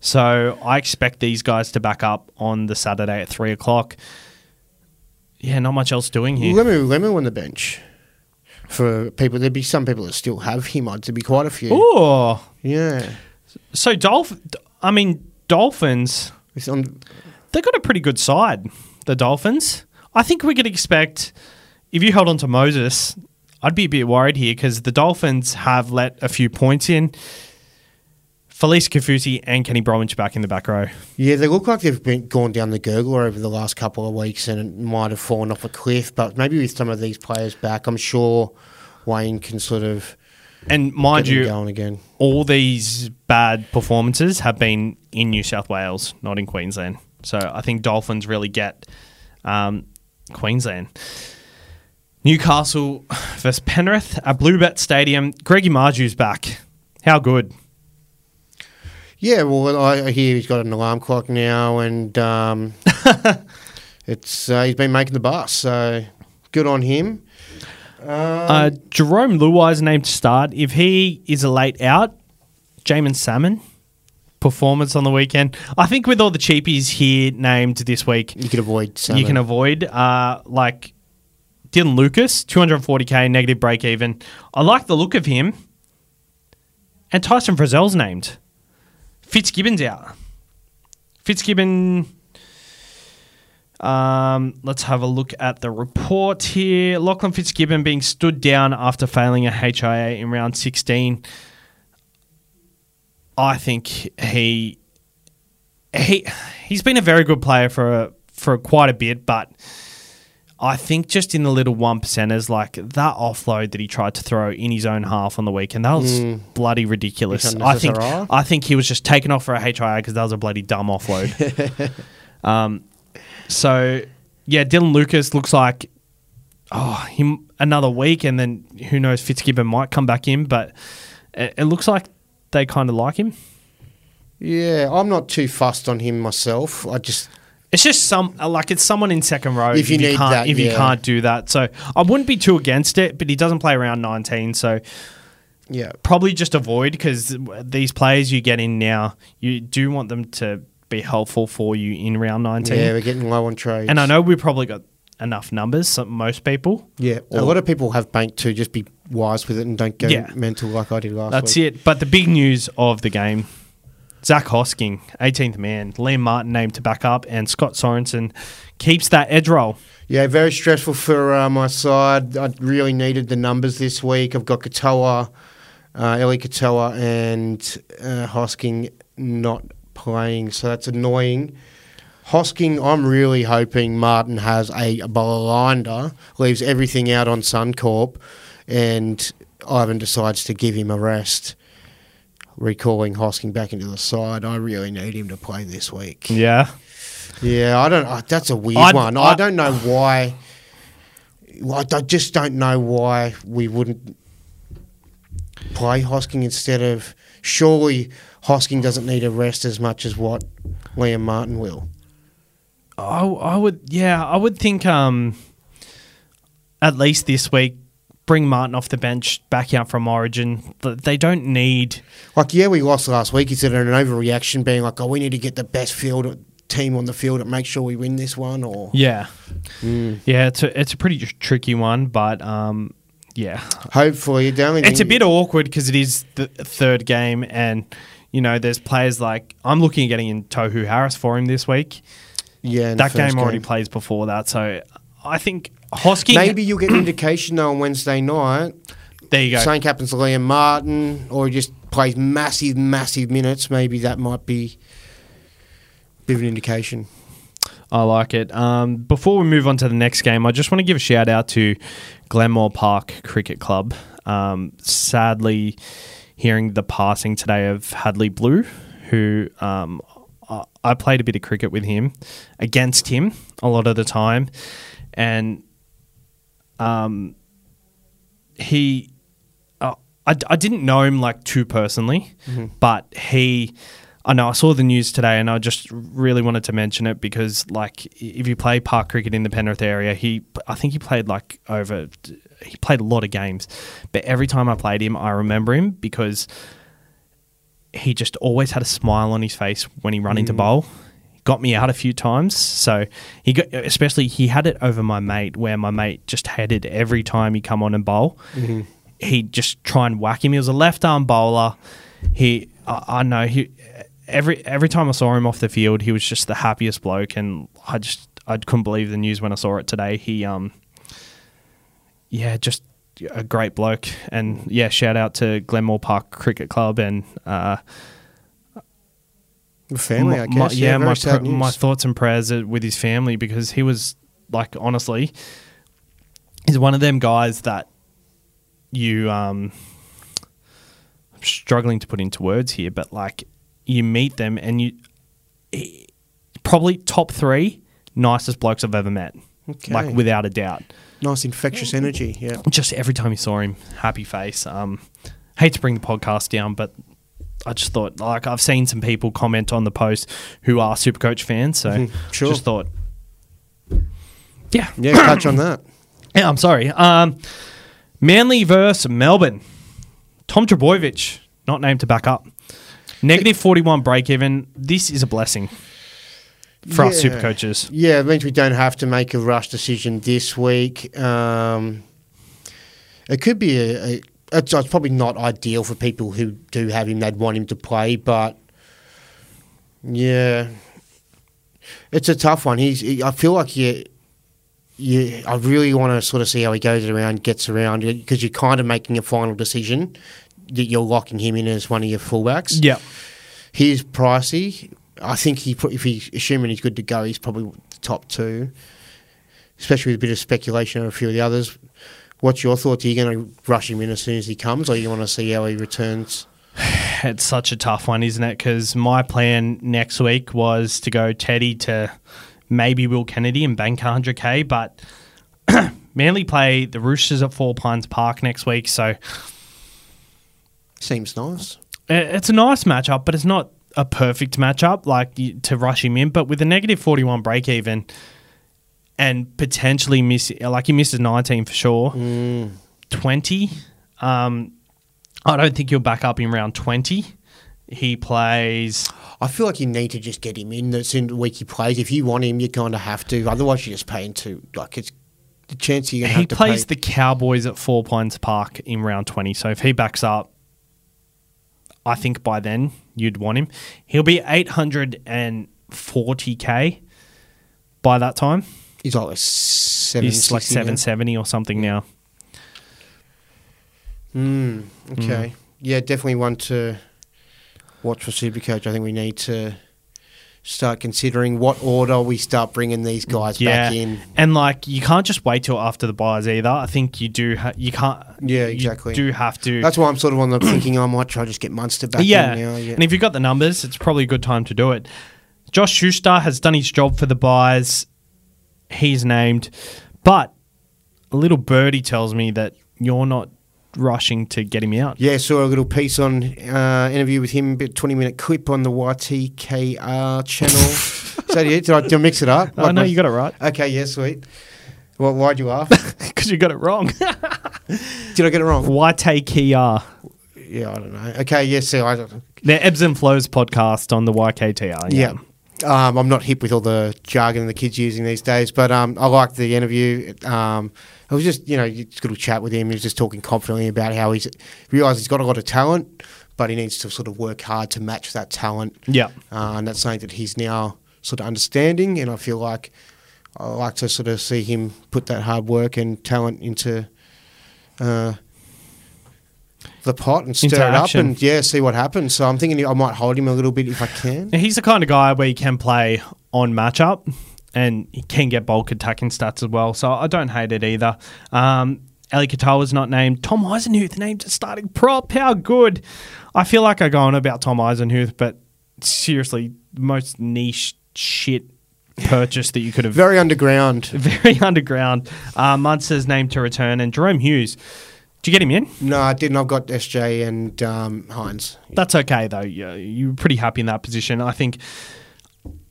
So I expect these guys to back up on the Saturday at three o'clock. Yeah, not much else doing here. Lemu, Lemu on the bench for people. There'd be some people that still have him. I'd to be quite a few. Oh, Yeah, so Dolph. I mean, Dolphins. They've got a pretty good side. The Dolphins. I think we could expect if you held on to Moses. I'd be a bit worried here because the Dolphins have let a few points in. Felise Kaufusi and Kenny Bromwich back in the back row. yeah, they look like they've been gone down the gurgler over the last couple of weeks, and it might have fallen off a cliff. But maybe with some of these players back, I'm sure Wayne can sort of And mind you, going again. all these bad performances have been in New South Wales, not in Queensland. So I think Dolphins really get um, Queensland. Newcastle versus Penrith at Bluebet Stadium. Greggy Marzhew's back. How good? Yeah, well, I hear he's got an alarm clock now, and um, [laughs] it's uh, he's been making the bus, so good on him. Uh, Jarome Luai's named to start. If he is a late out, Jamin Salmon performance on the weekend. I think with all the cheapies here named this week, You could avoid. you can avoid. Uh, like Dylan Lucas, 240k negative break even. I like the look of him. And Tyson Frizell's named. Fitzgibbon's out. Fitzgibbon. Um, let's have a look at the report here. Lachlan Fitzgibbon being stood down after failing a HIA in round 16. I think he he he's been a very good player for a, for quite a bit, but I think just in the little one percenters, like that offload that he tried to throw in his own half on the weekend, that was bloody ridiculous. I think. I think he was just taken off for a HIA because that was a bloody dumb offload. [laughs] um, so yeah, Dylan Lucas looks like oh him another week, and then who knows Fitzgibbon might come back in, but it, it looks like they kind of like him. Yeah, I'm not too fussed on him myself. I just It's just some like it's someone in second row If you need can't that, if you can't do that. So I wouldn't be too against it, but he doesn't play around 19, so yeah. probably just avoid because these players you get in now, you do want them to be helpful for you in round 19. Yeah, we're getting low on trades. and I know we've probably got enough numbers, so most people. Yeah, a lot of people have bank to Just be wise with it and don't go Yeah. mental like I did last time. That's week. it. But the big news of the game Zac Hosking, 18th man, Liam Martin named to back up, and Scott Sorensen keeps that edge role. Yeah, very stressful for uh, my side. I really needed the numbers this week. I've got Katoa, uh, Eli Katoa, and uh, Hosking not playing, so that's annoying. Hosking, I'm really hoping Martin has a blinder, leaves everything out on Suncorp, and Ivan decides to give him a rest. Recalling Hosking back into the side, I really need him to play this week. Yeah. Yeah, I don't. Uh, that's a weird I'd- one. I, I- don't know why. I I just don't know why we wouldn't play Hosking instead of. Surely Hosking doesn't need a rest as much as what Liam Martin will. I, I would, yeah, I would think um, at least this week, bring Martin off the bench back out from Origin. Th- They don't need. Like, yeah, we lost last week. Is it an overreaction being like, oh, we need to get the best field team on the field and make sure we win this one? Or Yeah, yeah, it's a it's a pretty tricky one, but um, yeah, hopefully, it's a bit awkward because it is the third game, and you know, there's players like I'm looking at getting in Tohu Harris for him this week. yeah, That game already plays before that, so I think Hosking. Maybe you'll get an indication though on Wednesday night. there you go. Same happens to Liam Martin, or he just plays massive, massive minutes. Maybe that might be a bit of an indication. I like it. Um, before we move on to the next game, I just want to give a shout out to Glenmore Park Cricket Club. Um, sadly, hearing the passing today of Hadley Blue, who um, I- I played a bit of cricket with him, against him a lot of the time, and um, he. Uh, I, I didn't know him like too personally, but he. I know I saw the news today, and I just really wanted to mention it because, like, if you play park cricket in the Penrith area, he I think he played like over he played a lot of games, but every time I played him, I remember him because he just always had a smile on his face when he run into bowl. Got me out a few times, so he got especially he had it over my mate where my mate just hated every time he come on and bowl. He'd just try and whack him. He was a left arm bowler. He I, I know he every every time I saw him off the field, he was just the happiest bloke, and I just I couldn't believe the news when I saw it today. He um yeah, just a great bloke, and yeah, shout out to Glenmore Park Cricket Club and uh, family, I my- my- guess. yeah, very my pr- my thoughts and prayers are with his family because he was like honestly, he's one of them guys that you um I'm struggling to put into words here, but like you meet them and you he- probably top three nicest blokes I've ever met, Okay. like without a doubt. nice infectious energy. Yeah. Just every time you saw him, happy face. Um, hate to bring the podcast down, but I just thought like I've seen some people comment on the post who are Supercoach fans, so Mhm, sure. just thought, yeah, Yeah, touch on that. [clears throat] yeah. I'm sorry. Um, Manly versus Melbourne. Tom Trbojevic not named to back up. Negative 41 break even. This is a blessing for us Yeah. super coaches. Yeah, it means we don't have to make a rush decision this week. Um, it could be a, a it's, it's probably not ideal for people who do have him. They'd want him to play, but yeah, it's a tough one. He's. He, I feel like you. You, I really want to sort of see how he goes around, gets around, uh, because you're kind of making a final decision that you're locking him in as one of your fullbacks. Yeah. He's pricey. I think he if he's assuming he's good to go, he's probably top two. Especially with a bit of speculation on a few of the others. What's your thoughts? Are you going to rush him in as soon as he comes, or you want to see how he returns? [sighs] It's such a tough one, isn't it? Because my plan next week was to go Teddy to maybe Will Kennedy and bank 100k, but [clears throat] Manly play the Roosters at Four Pines Park next week, so Seems nice. it's a nice matchup, but it's not a perfect matchup like to rush him in. But with a negative 41 break even and potentially miss, like he misses 19 for sure, 20. Um, I don't think he'll back up in round 20. He plays. I feel like you need to just get him in. That's in the week he plays. If you want him, you kind of have to. Otherwise, you're just paying too. Like it's the chance you're going to He have to He plays pay. the Cowboys at Four Pines Park in round 20. So if he backs up, I think by then you'd want him. He'll be 840k by that time. He's like seven. He's like 770 or something now. Mm, okay. Mm. Yeah, definitely one to watch for Supercoach. I think we need to start considering what order we start bringing these guys Yeah, back in. and like you can't just wait till after the buys either. I think you do. Ha- you can't. Yeah, you exactly. do have to. That's why I'm sort of on the [coughs] thinking I might try to just get Munster back yeah. in now. Yeah. and if you've got the numbers, it's probably a good time to do it. Josh Schuster has done his job for the buys. He's named, but a little birdie tells me that you're not rushing to get him out. Yeah, saw a little piece on uh, interview with him, bit twenty minute clip on the YTKR channel. [laughs] That? Did I, did I mix it up? Oh no, you got it right Okay, yeah, sweet. Well, why'd you laugh? because you got it wrong. [laughs] did I get it wrong? YTKR, Yeah, I don't know. Okay, yes, so I don't. the Ebbs and Flows podcast on the YKTR. Yeah. Um, I'm not hip with all the jargon the kids using these days, but um, I liked the interview. Um, it was just, you know, just got to chat with him. He was just talking confidently about how he's realised he's got a lot of talent, but he needs to sort of work hard to match that talent. Yeah. Uh, and that's something that he's now sort of understanding. And I feel like I like to sort of see him put that hard work and talent into uh, the pot and stir it up action. and, yeah, see what happens. So I'm thinking I might hold him a little bit if I can. Now, He's the kind of guy where he can play on matchup and he can get bulk attacking stats as well. So I don't hate it either. Um, Eli Katoa's not named. Tom Eisenhuth named as starting prop. How good. I feel like I go on about Tom Eisenhuth, but seriously, most niche shit purchase that you could have. Very underground. [laughs] Very underground. Uh, Munster's named to return. And Jahrome Hughes. Did you get him in? No, I didn't. I've got SJ and um, Hynes. That's okay though. You- You're pretty happy in that position. I think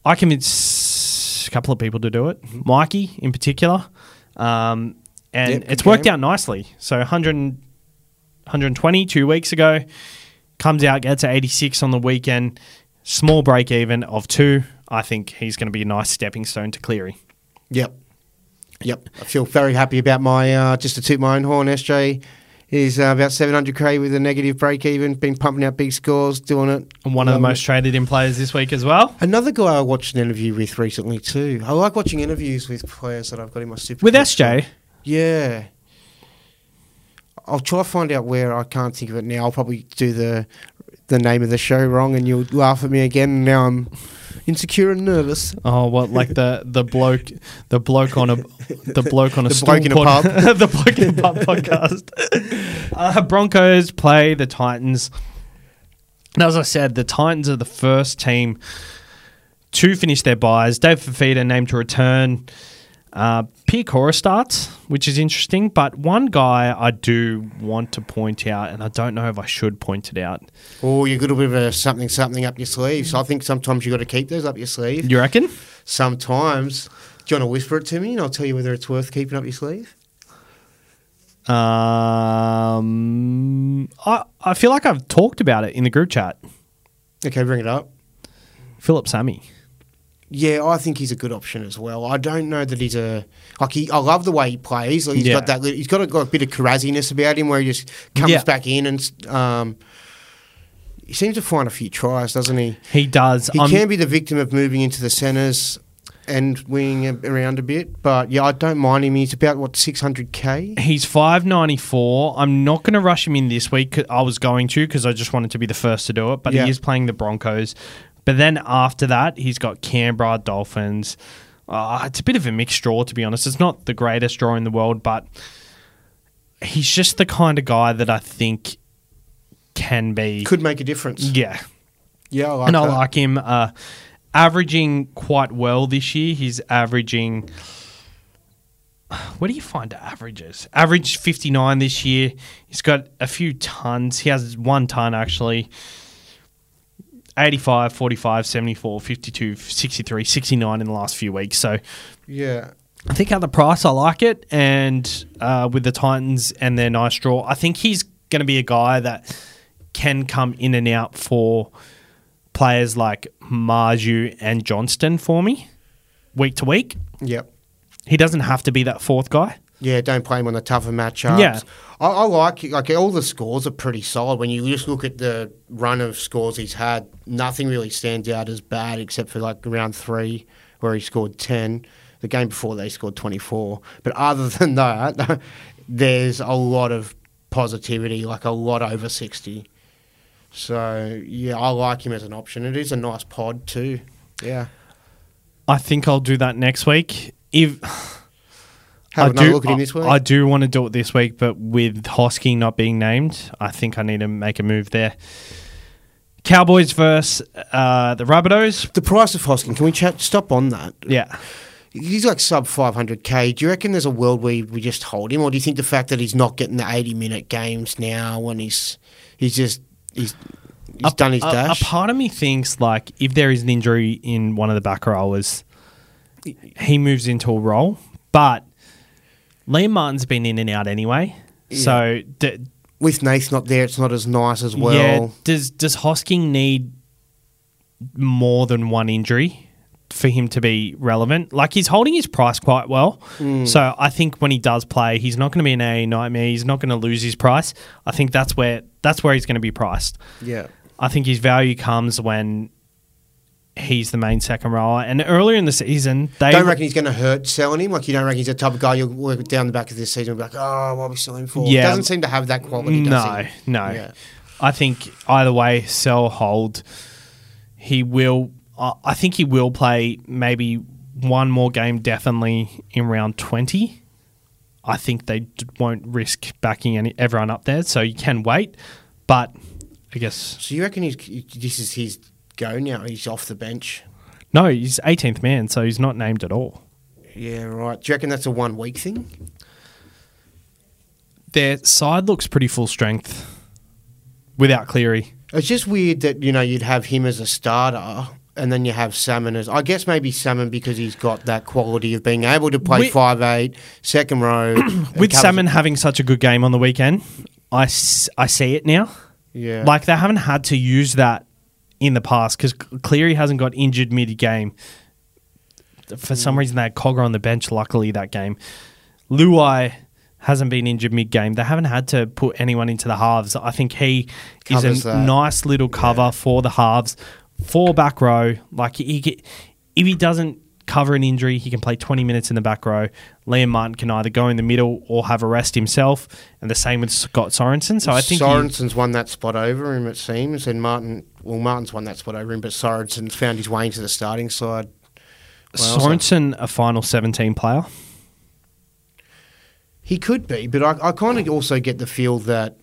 I convinced a couple of people to do it. Mikey in particular, um, and Yep, it's worked game. out nicely. So 100, 120 two weeks ago comes out gets at 86 on the weekend. Small break even of two. I think he's going to be a nice stepping stone to Cleary. Yep. Yep. I feel very happy about my, uh, just to toot my own horn, SJ is uh, about 700k with a negative break even, been pumping out big scores, doing it. And one of the most traded in players this week as well. Another guy I watched an interview with recently too. I like watching interviews with players that I've got in my super. With SJ, Yeah. I'll try to find out where I can't think of it now. I'll probably do the the name of the show wrong and you'll laugh at me again. Now I'm insecure and nervous. Oh, what like the the bloke, the bloke on a the bloke on a [laughs] The bloke in a pod- pub. [laughs] the bloke in a pub podcast. [laughs] Uh, Broncos play the Titans. And as I said, the Titans are the first team to finish their buys. Dave Fifita named to return. Uh, Pierre Cora starts, which is interesting. But one guy I do want to point out, and I don't know if I should point it out. Oh, you got a bit of a something something up your sleeve. So I think sometimes you've got to keep those up your sleeve. You reckon? Sometimes. Do you want to whisper it to me and I'll tell you whether it's worth keeping up your sleeve? Um, I I feel like I've talked about it in the group chat. Okay, bring it up. Phillip Sami. Yeah, I think he's a good option as well. I don't know that he's a like he. I love the way he plays. Like he's Yeah. got that. He's got a, got a bit of crazziness about him where he just comes Yeah. back in and um, he seems to find a few tries, doesn't he? He does. He I'm- can be the victim of moving into the centres. and winging around a bit. But yeah, I don't mind him. He's about what six hundred k. He's five ninety four. I'm not going to rush him in this week. I was going to because I just wanted to be the first to do it. But Yeah. he is playing the Broncos. But then after that, he's got Canberra Dolphins. Uh, it's a bit of a mixed draw, to be honest. It's not the greatest draw in the world, but he's just the kind of guy that I think can be. Could make a difference. yeah, Yeah, I like and I that. like him. Uh, averaging quite well this year. He's averaging. Where do you find averages? Average 59 this year. He's got a few tons. He has one ton actually. 85, 45, 74, 52, 63, 69 in the last few weeks. So Yeah. I think at the price, I like it. And uh, with the Titans and their nice draw, I think he's going to be a guy that can come in and out for players like Marzhew and Johnston for me week to week. Yep. He doesn't have to be that fourth guy. Yeah, don't play him on the tougher matchups. Yeah. I, I like like all the scores are pretty solid. When you just look at the run of scores he's had, nothing really stands out as bad except for like round three where he scored ten. The game before they scored twenty four. But other [laughs] than that, [laughs] there's a lot of positivity, like a lot over sixty. So yeah, I like him as an option. It is a nice pod too. Yeah. I think I'll do that next week. If Have I another do, look at him I- this week. I do want to do it this week, but with Hosking not being named, I think I need to make a move there. Cowboys versus uh, the Rabbitohs. the price of Hosking, can we chat stop on that? Yeah. He's like sub 500k. Do you reckon there's a world where we just hold him, or do you think the fact that he's not getting the 80 minute games now, when he's he's just he's he's done his a, dash? A part of me thinks like if there is an injury in one of the back rowers, he moves into a role. But Liam Martin's been in and out anyway. So d- With Nath not there, it's not as nice as well. yeah, does does Hosking need more than one injury for him to be relevant? Like he's holding his price quite well. Hmm. So I think when he does play, he's not going to be an A nightmare. He's not going to lose his price. I think that's where that's where he's going to be priced. yeah. I think his value comes when he's the main second rower. And earlier in the season, they Don't reckon he's going to hurt selling him. Like you don't reckon he's the type of guy you'll work down the back of this season and be like, oh, what are we selling him for? Yeah. Doesn't seem to have that quality. Does no, he? no. Yeah. I think either way, sell, hold. He will. I think he will play maybe one more game, definitely in round twenty. I think they d- won't risk backing any, everyone up there, so you can wait. But I guess So you reckon he's this is his go now? He's off the bench. no, he's 18th man, so he's not named at all. Yeah, right. Do you reckon that's a one week thing? Their side looks pretty full strength without Cleary. It's just weird that you know you'd have him as a starter, and then you have Salmon as. I guess maybe Salmon because he's got that quality of being able to play With- five eight, second row. [coughs] With Salmon having such a good game on the weekend, I, s- I see it now. yeah, Like they haven't had to use that in the past because Cleary hasn't got injured mid game. For some mm. reason, they had Cogger on the bench. Luckily, that game, Luai hasn't been injured mid game. They haven't had to put anyone into the halves. I think he Covers is a that. nice little cover for the halves, for back row. Like he, if he doesn't cover an injury, he can play twenty minutes in the back row. Liam Martin can either go in the middle or have a rest himself, and the same with Scott Sorensen. So I think he- Sorensen's won that spot over him. It seems, and Martin. Well, Martin's won that spot over him, but Sorensen's found his way into the starting side. Well, Sorensen a final 17 player. He could be, but I, I kind of also get the feel that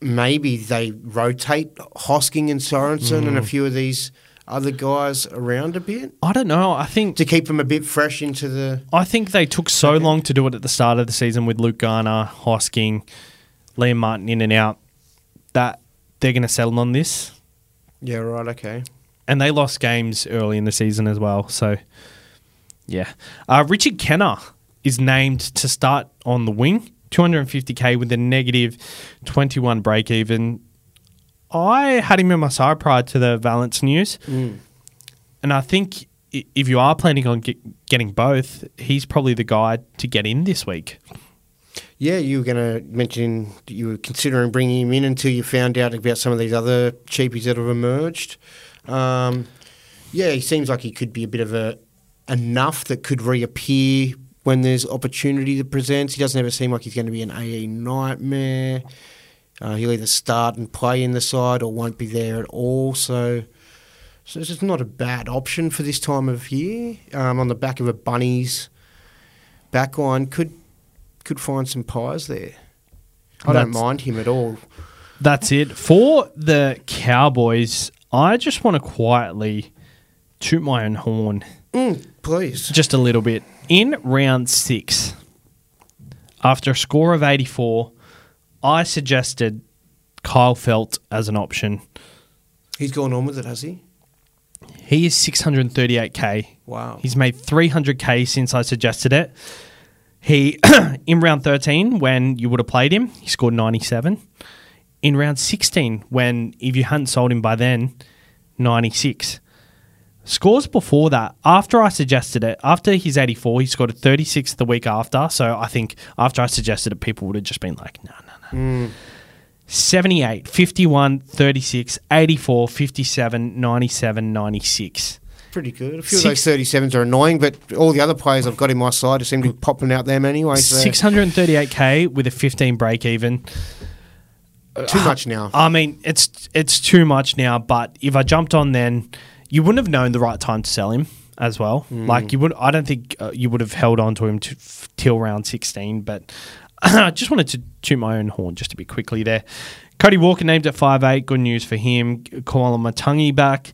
maybe they rotate Hosking and Sorensen Mm. and a few of these other guys around a bit I don't know. I think to keep them a bit fresh into the. I think they took so long to do it at the start of the season with Luke Garner, Hosking, Liam Martin in and out that they're going to settle on this. Yeah, right. Okay. And they lost games early in the season as well. So, yeah. Uh, Richard Kennar is named to start on the wing, 250k with a negative 21 break even. I had him in my side prior to the Valynce news. And I think if you are planning on get, getting both, he's probably the guy to get in this week. Yeah, you were going to mention you were considering bringing him in until you found out about some of these other cheapies that have emerged. Um, yeah, he seems like he could be a bit of a enough that could reappear when there's opportunity that presents. He doesn't ever seem like he's going to be an AE nightmare. Uh, he'll either start and play in the side or won't be there at all. So, so it's just not a bad option for this time of year. Um, on the back of a Bunnies backline, could could find some pies there. I don't mind him at all. That's it. For the Cowboys, I just want to quietly toot my own horn Please. just a little bit. In round six, after a score of 84, I suggested Kyle Feldt as an option. He's gone on with it, has he? He is 638k. Wow. He's made 300k since I suggested it. He, [coughs] in round 13, when you would have played him, he scored 97. In round 16, when if you hadn't sold him by then, 96. Scores before that, after I suggested it, after he's 84, he scored a 36 the week after. So I think after I suggested it, people would have just been like, no, no, no. 78, 51, 36, 84, 57, 97, 96. Pretty good. A few Six- of those 37s are annoying, but all the other players I've got in my side just seem to be popping out them anyway. So 638k with a 15 break even. too much now. I mean, it's it's too much now. But if I jumped on then, you wouldn't have known the right time to sell him as well. Like you would, I don't think uh, you would have held on to him to, f- till round 16. But [coughs] I just wanted to toot my own horn just a bit quickly there. Cody Walker named at 5'8". Good news for him. Koloamatangi back.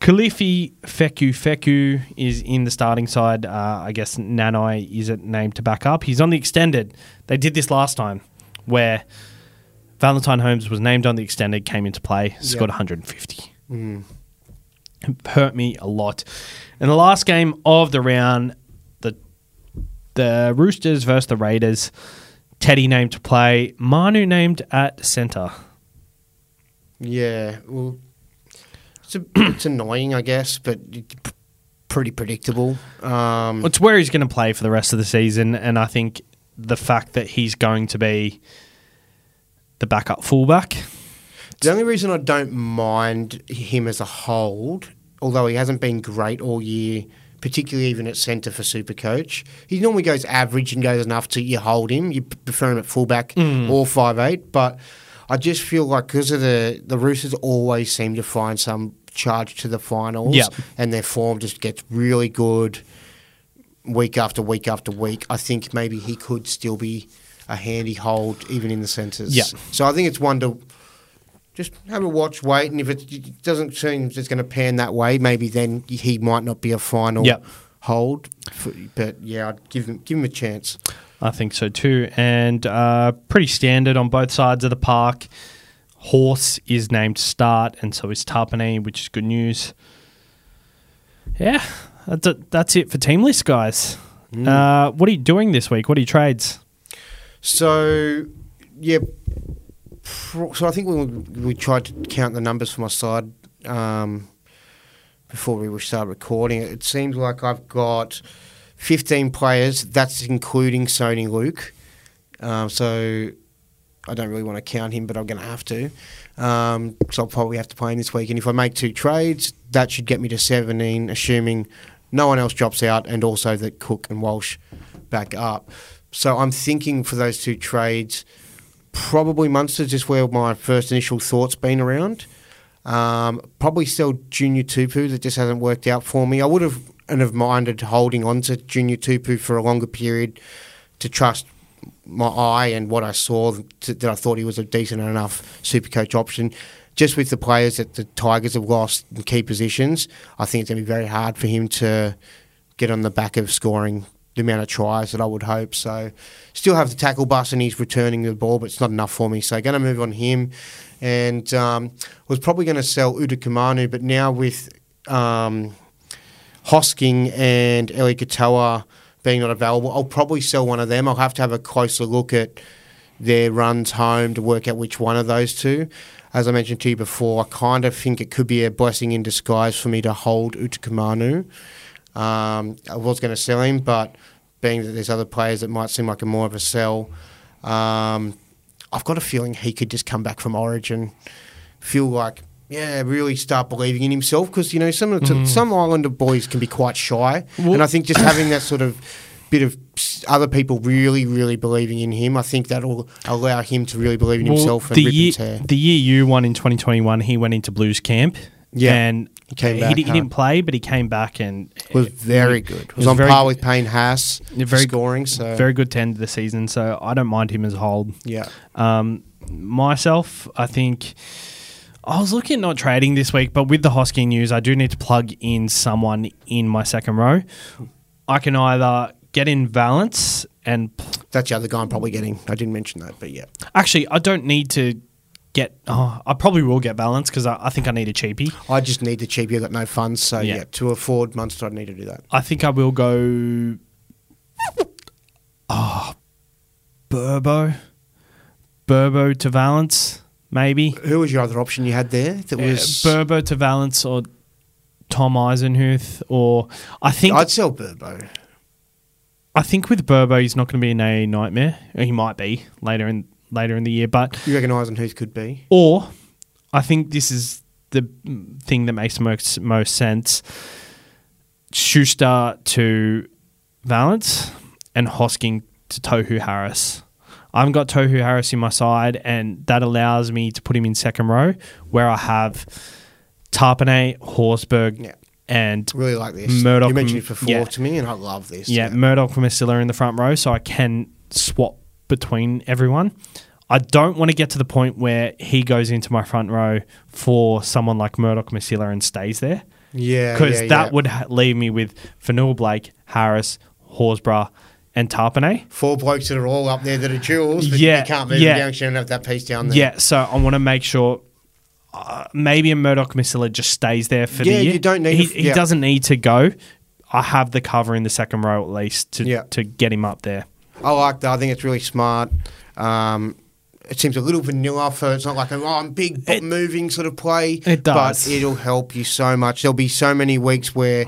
Khalifi Feku Feku is in the starting side. Uh, I guess Nanai is it named to back up. He's on the extended. They did this last time where Valentine Holmes was named on the extended, came into play, scored 150. It hurt me a lot. In the last game of the round, the the Roosters versus the Raiders, Teddy named to play, Manu named at centre. Yeah, well, it's, a, [coughs] it's annoying, I guess, but pretty predictable. Um, It's where he's going to play for the rest of the season, and I think the fact that he's going to be the backup fullback. the only reason I don't mind him as a hold, although he hasn't been great all year, particularly even at centre for Supercoach, he normally goes average and goes enough to you hold him. You prefer him at fullback mm. or five eight, but I just feel like because of the the Roosters always seem to find some charge to the finals, Yep. and their form just gets really good week after week after week. I think maybe he could still be a handy hold even in the centres. Yeah. So I think it's one to just have a watch, wait, and if it doesn't seem it's going to pan that way, maybe then he might not be a final Yep. hold. For, but yeah, I'd give him give him a chance. I think so too. And uh, pretty standard on both sides of the park. Horse is named start, and so is Tapine, which is good news. Yeah, that's it, that's it for team list, guys. Uh, what are you doing this week? What are your trades? So yeah, so I think we we tried to count the numbers for my side um, before we started recording. It seems like I've got fifteen players. That's including Soni Luke. Um, so I don't really want to count him, but I'm going to have to. Um, so I'll probably have to play him this week. And if I make two trades, that should get me to 17, assuming no one else drops out and also that Cook and Walsh back up. So I'm thinking for those two trades, probably Munster's just where my first initial thoughts been around. Um, probably still Junior Tupou that just hasn't worked out for me. I would have and have minded holding on to Junior Tupou for a longer period to trust my eye and what I saw that I thought he was a decent enough super coach option. Just with the players that the Tigers have lost in key positions, I think it's going to be very hard for him to get on the back of scoring the amount of tries that I would hope. So, still have the tackle bus and he's returning the ball, but it's not enough for me. So, going to move on him. And um, was probably going to sell Uda but now with um, Hosking and Eli Katoa being not available, I'll probably sell one of them. I'll have to have a closer look at their runs home to work out which one of those two. As I mentioned to you before, I kind of think it could be a blessing in disguise for me to hold Utakamanu. Um, I was going to sell him, but being that there's other players that might seem like a more of a sell, um, I've got a feeling he could just come back from Origin, feel like yeah, really start believing in himself because you know some of the, some Islander boys can be quite shy, and I think just having that sort of bit of other people really, really believing in him, I think that'll allow him to really believe in Well, himself and the rip year, his hair. the year you won in 2021, he went into Blues camp. Yeah, and he came he, back di- he didn't play, but he came back and was very good. Was, was on very par with Payne Haas, very- scoring. So very good to end the season. So I don't mind him as a hold. yeah, Um, myself, I think I was looking at not trading this week, but with the Hosking news, I do need to plug in someone in my second row. I can either get in Valynce and that's the other guy I'm probably getting. I didn't mention that, but yeah, actually, I don't need to get. Oh, I probably will get Valynce because I, I think I need a cheapie. I just need the cheap. You got no funds, so Yeah. yeah, to afford Munster, I need to do that. I think I will go. Oh, Burbo, Burbo to Valynce, maybe. Who was your other option you had there? That was Uh, Burbo to Valynce or Tom Eisenhuth, or I think I'd sell Burbo. I think with Burbo he's not going to be an A nightmare. He might be later in later in the year, but You reckon Eisenhuth could be? or I think this is the thing that makes most most sense. Schuster to Valynce and Hosking to Tohu Harris. I haven't got Tohu Harris in my side, and that allows me to put him in second row where I have Tapine, Horsburgh, Yeah. and Really like this. Murdoch you mentioned it before yeah. to me, and I love this. yeah, Murdoch and Masila in the front row, so I can swap between everyone. I don't want to get to the point where he goes into my front row for someone like Murdoch Masila and stays there. yeah, Because yeah, that yeah. would ha- leave me with Fonua Blake, Harris, Horsburgh, and Tapine. four blokes that are all up there that are jewels. But Yeah, you can't move yeah. down. You don't have that piece down there. Yeah, so I want to make sure uh, maybe a Murdoch Masila just stays there for Yeah, the year. you don't need He, to- he doesn't need to go. I have the cover in the second row at least to, to get him up there. I like that. I think it's really smart. Um, it seems a little vanilla for it's not like a, oh, I'm big It- moving sort of play. It does. but it'll help you so much. There'll be so many weeks where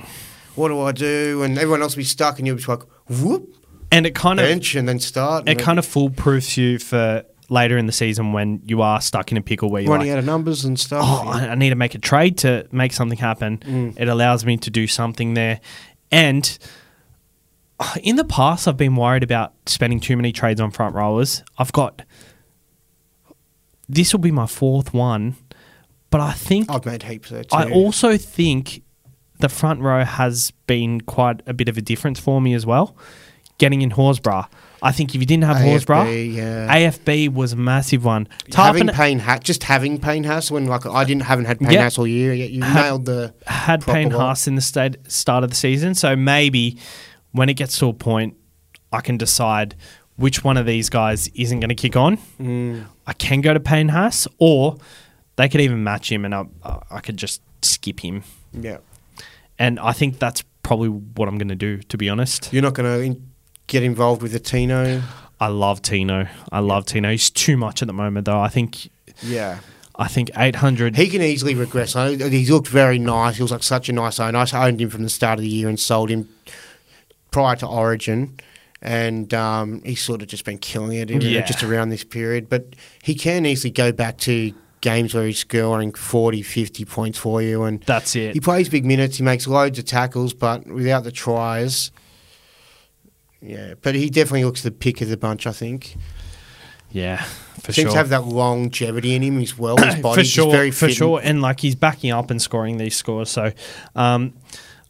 what do I do, and everyone else will be stuck, and you'll be like whoop And it kind of bench and then start. it kind of foolproofs you for later in the season when you are stuck in a pickle where you're running like, out of numbers and stuff. oh, yeah. I I need to make a trade to make something happen. Mm. It allows me to do something there. And in the past, I've been worried about spending too many trades on front rowers. I've got this will be my fourth one, but I think I've made heaps there too. I also think the front row has been quite a bit of a difference for me as well. Getting in Horsburgh. I think if you didn't have AFB, Horsburgh, yeah. AFB was a massive one. having Tarpon Payne Haas, just having Payne Haas when like I didn't haven't had Payne Yeah. Haas all year yet. You Ha- nailed the had proper Payne. Haas in the state, start of the season, so maybe when it gets to a point, I can decide which one of these guys isn't going to kick on. Mm. I can go to Payne Haas, or they could even match him, and I, I could just skip him. Yeah, And I think that's probably what I'm going to do, to be honest. you're not going to in- get involved with the Tino. I love Tino. I love Tino. He's too much at the moment, though. I think. Yeah. I think 800. He can easily regress. He's looked very nice. He was like such a nice owner. I owned him from the start of the year and sold him prior to Origin, and um, he's sort of just been killing it in, Yeah. just around this period. But he can easily go back to games where he's scoring 40, 50 points for you, and that's it. he plays big minutes. He makes loads of tackles, but without the tries. Yeah, but he definitely looks the pick of the bunch. I think yeah, for seems sure. to have that longevity in him as well. [coughs] His for body's sure, just very for sure, and like he's backing up and scoring these scores. So, um,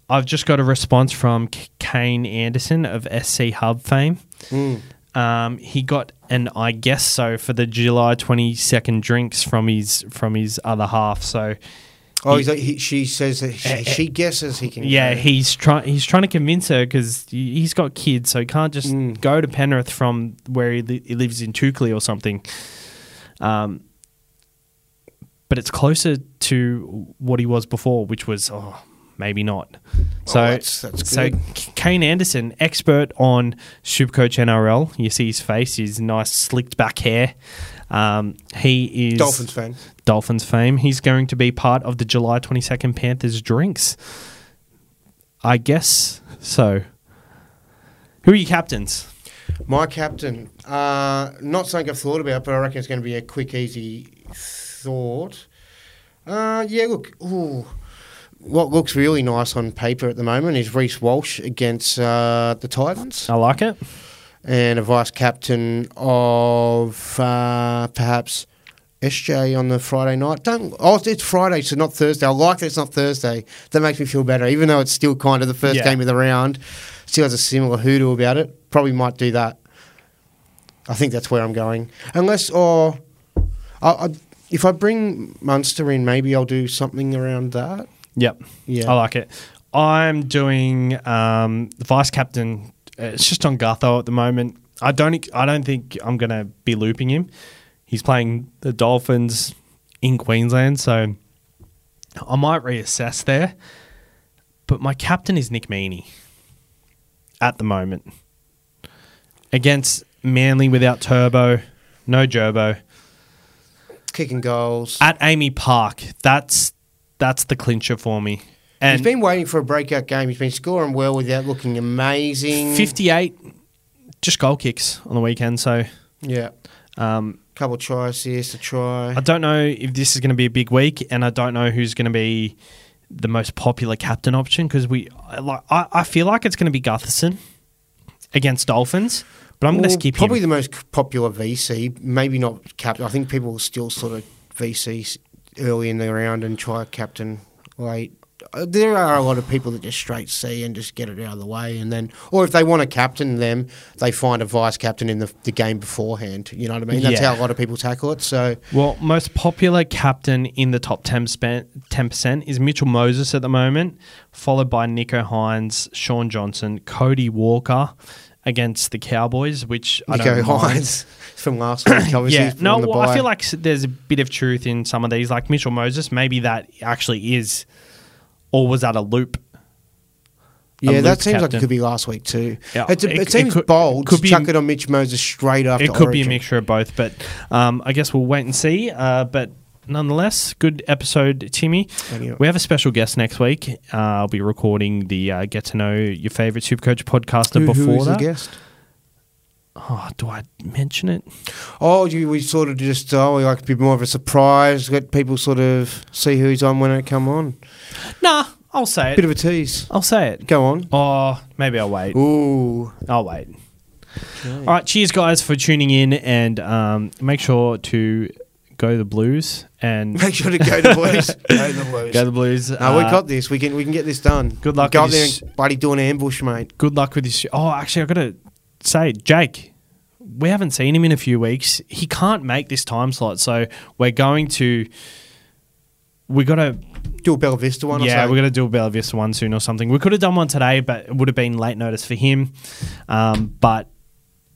I've just got a response from Kane Anderson of SC Hub fame. Mm. Um, he got an I guess so for the July twenty second drinks from his from his other half. So, Oh, He- like, he, she says that she, eh. she guesses he can. yeah, go. he's trying he's trying to convince her because he's got kids, so he can't just Mm. go to Penrith from where he, li- he lives in Toukley or something. Um, but it's closer to what he was before, which was oh, maybe not. So, that's- that's so Kane Anderson, expert on Supercoach NRL. You see his face, his nice slicked back hair. Um, he is Dolphins fan. Dolphins fame. He's going to be part of the July 22nd Panthers drinks. I guess so. Who are your captains? My captain. Uh, not something I've thought about, but I reckon it's going to be a quick, easy thought. Uh, yeah, look, ooh, what looks really nice on paper at the moment is Reece Walsh against uh, the Titans I like it. and a vice captain of uh, perhaps SJ on the Friday night. Don't oh, it's Friday, so not Thursday. I like that it's not Thursday. That makes me feel better, even though it's still kind of the first Yeah. game of the round. Still has a similar hoodoo about it. Probably might do that. I think that's where I'm going. Unless, or I, I, if I bring Munster in, maybe I'll do something around that. Yep. Yeah. I like it. I'm doing um, the vice captain. uh, It's just on Gutho at the moment. I don't. I don't think I'm going to be looping him. He's playing the Dolphins in Queensland, so I might reassess there. But my captain is Nick Meaney at the moment against Manly without Turbo, no Gerbo Kicking goals. at AAMI Park. That's that's the clincher for me. And He's been waiting for a breakout game. He's been scoring well without looking amazing. 58 just goal kicks on the weekend. So Yeah. um, Couple try assists, a try. I don't know if this is going to be a big week, and I don't know who's going to be the most popular captain option because we I like I, I feel like it's going to be Gutherson against Dolphins, but I'm going to Well, skip probably him. the most popular VC. Maybe not captain. I think people will still sort of VC early in the round and try captain late. Uh, There are a lot of people that just straight C and just get it out of the way, and then, or if they want to captain them, they find a vice captain in the, the game beforehand. You know what I mean? That's Yeah. how a lot of people tackle it. So Well, most popular captain in the top 10 percent is Mitchell Moses at the moment, followed by Nicho Hynes, Shaun Johnson, Cody Walker against the Cowboys, which I Nicho don't mind. Hynes from last week, [coughs] obviously. Yeah, no, the well, I feel like there's a bit of truth in some of these. Like Mitchell Moses, maybe that actually is, or was that a loop? Yeah, that seems like it could be last week too. Yeah, It's a, it- it, it seems could- bold could to be- chuck it on Mitch Moses straight after. it could be a mixture of both, but um, I guess we'll wait and see. Uh, but nonetheless, good episode, Timmy. Anyway. We have a special guest next week. Uh, I'll be recording the uh, Get to Know Your Favorite Supercoach podcaster Who- before who is that. the guest? Oh, do I mention it? Oh, you, we sort of just oh, we like to be more of a surprise. Let people sort of see who he's on when it come on. Nah, I'll say it. Bit of a tease. I'll say it. Go on. Oh, maybe I'll wait. Ooh, I'll wait. All right, cheers, guys, for tuning in, and um, make sure to go the Blues and make sure to go the Blues. [laughs] go the Blues. go the Blues. no, we Uh, got this. We can we can get this done. Good luck Go with up there this- and bloody do an ambush, mate. good luck with this. Oh, actually, I got to say, Jake, we haven't seen him in a few weeks. He can't make this time slot, so we're going to. We got to, Do a Bella Vista one. yeah, we're going to do a Bella Vista one soon or something. We could have done one today, but it would have been late notice for him. Um, but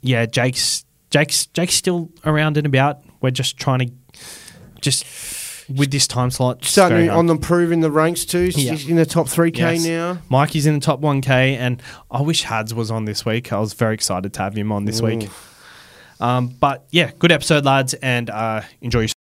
yeah, Jake's Jake's Jake's still around and about. We're just trying to just with this time slot. starting on improving the ranks too. Yeah. He's in the top three k Yes. now. Mikey's in the top 1K, and I wish Hads was on this week. I was very excited to have him on this week. Um, but yeah, good episode, lads, and uh, enjoy your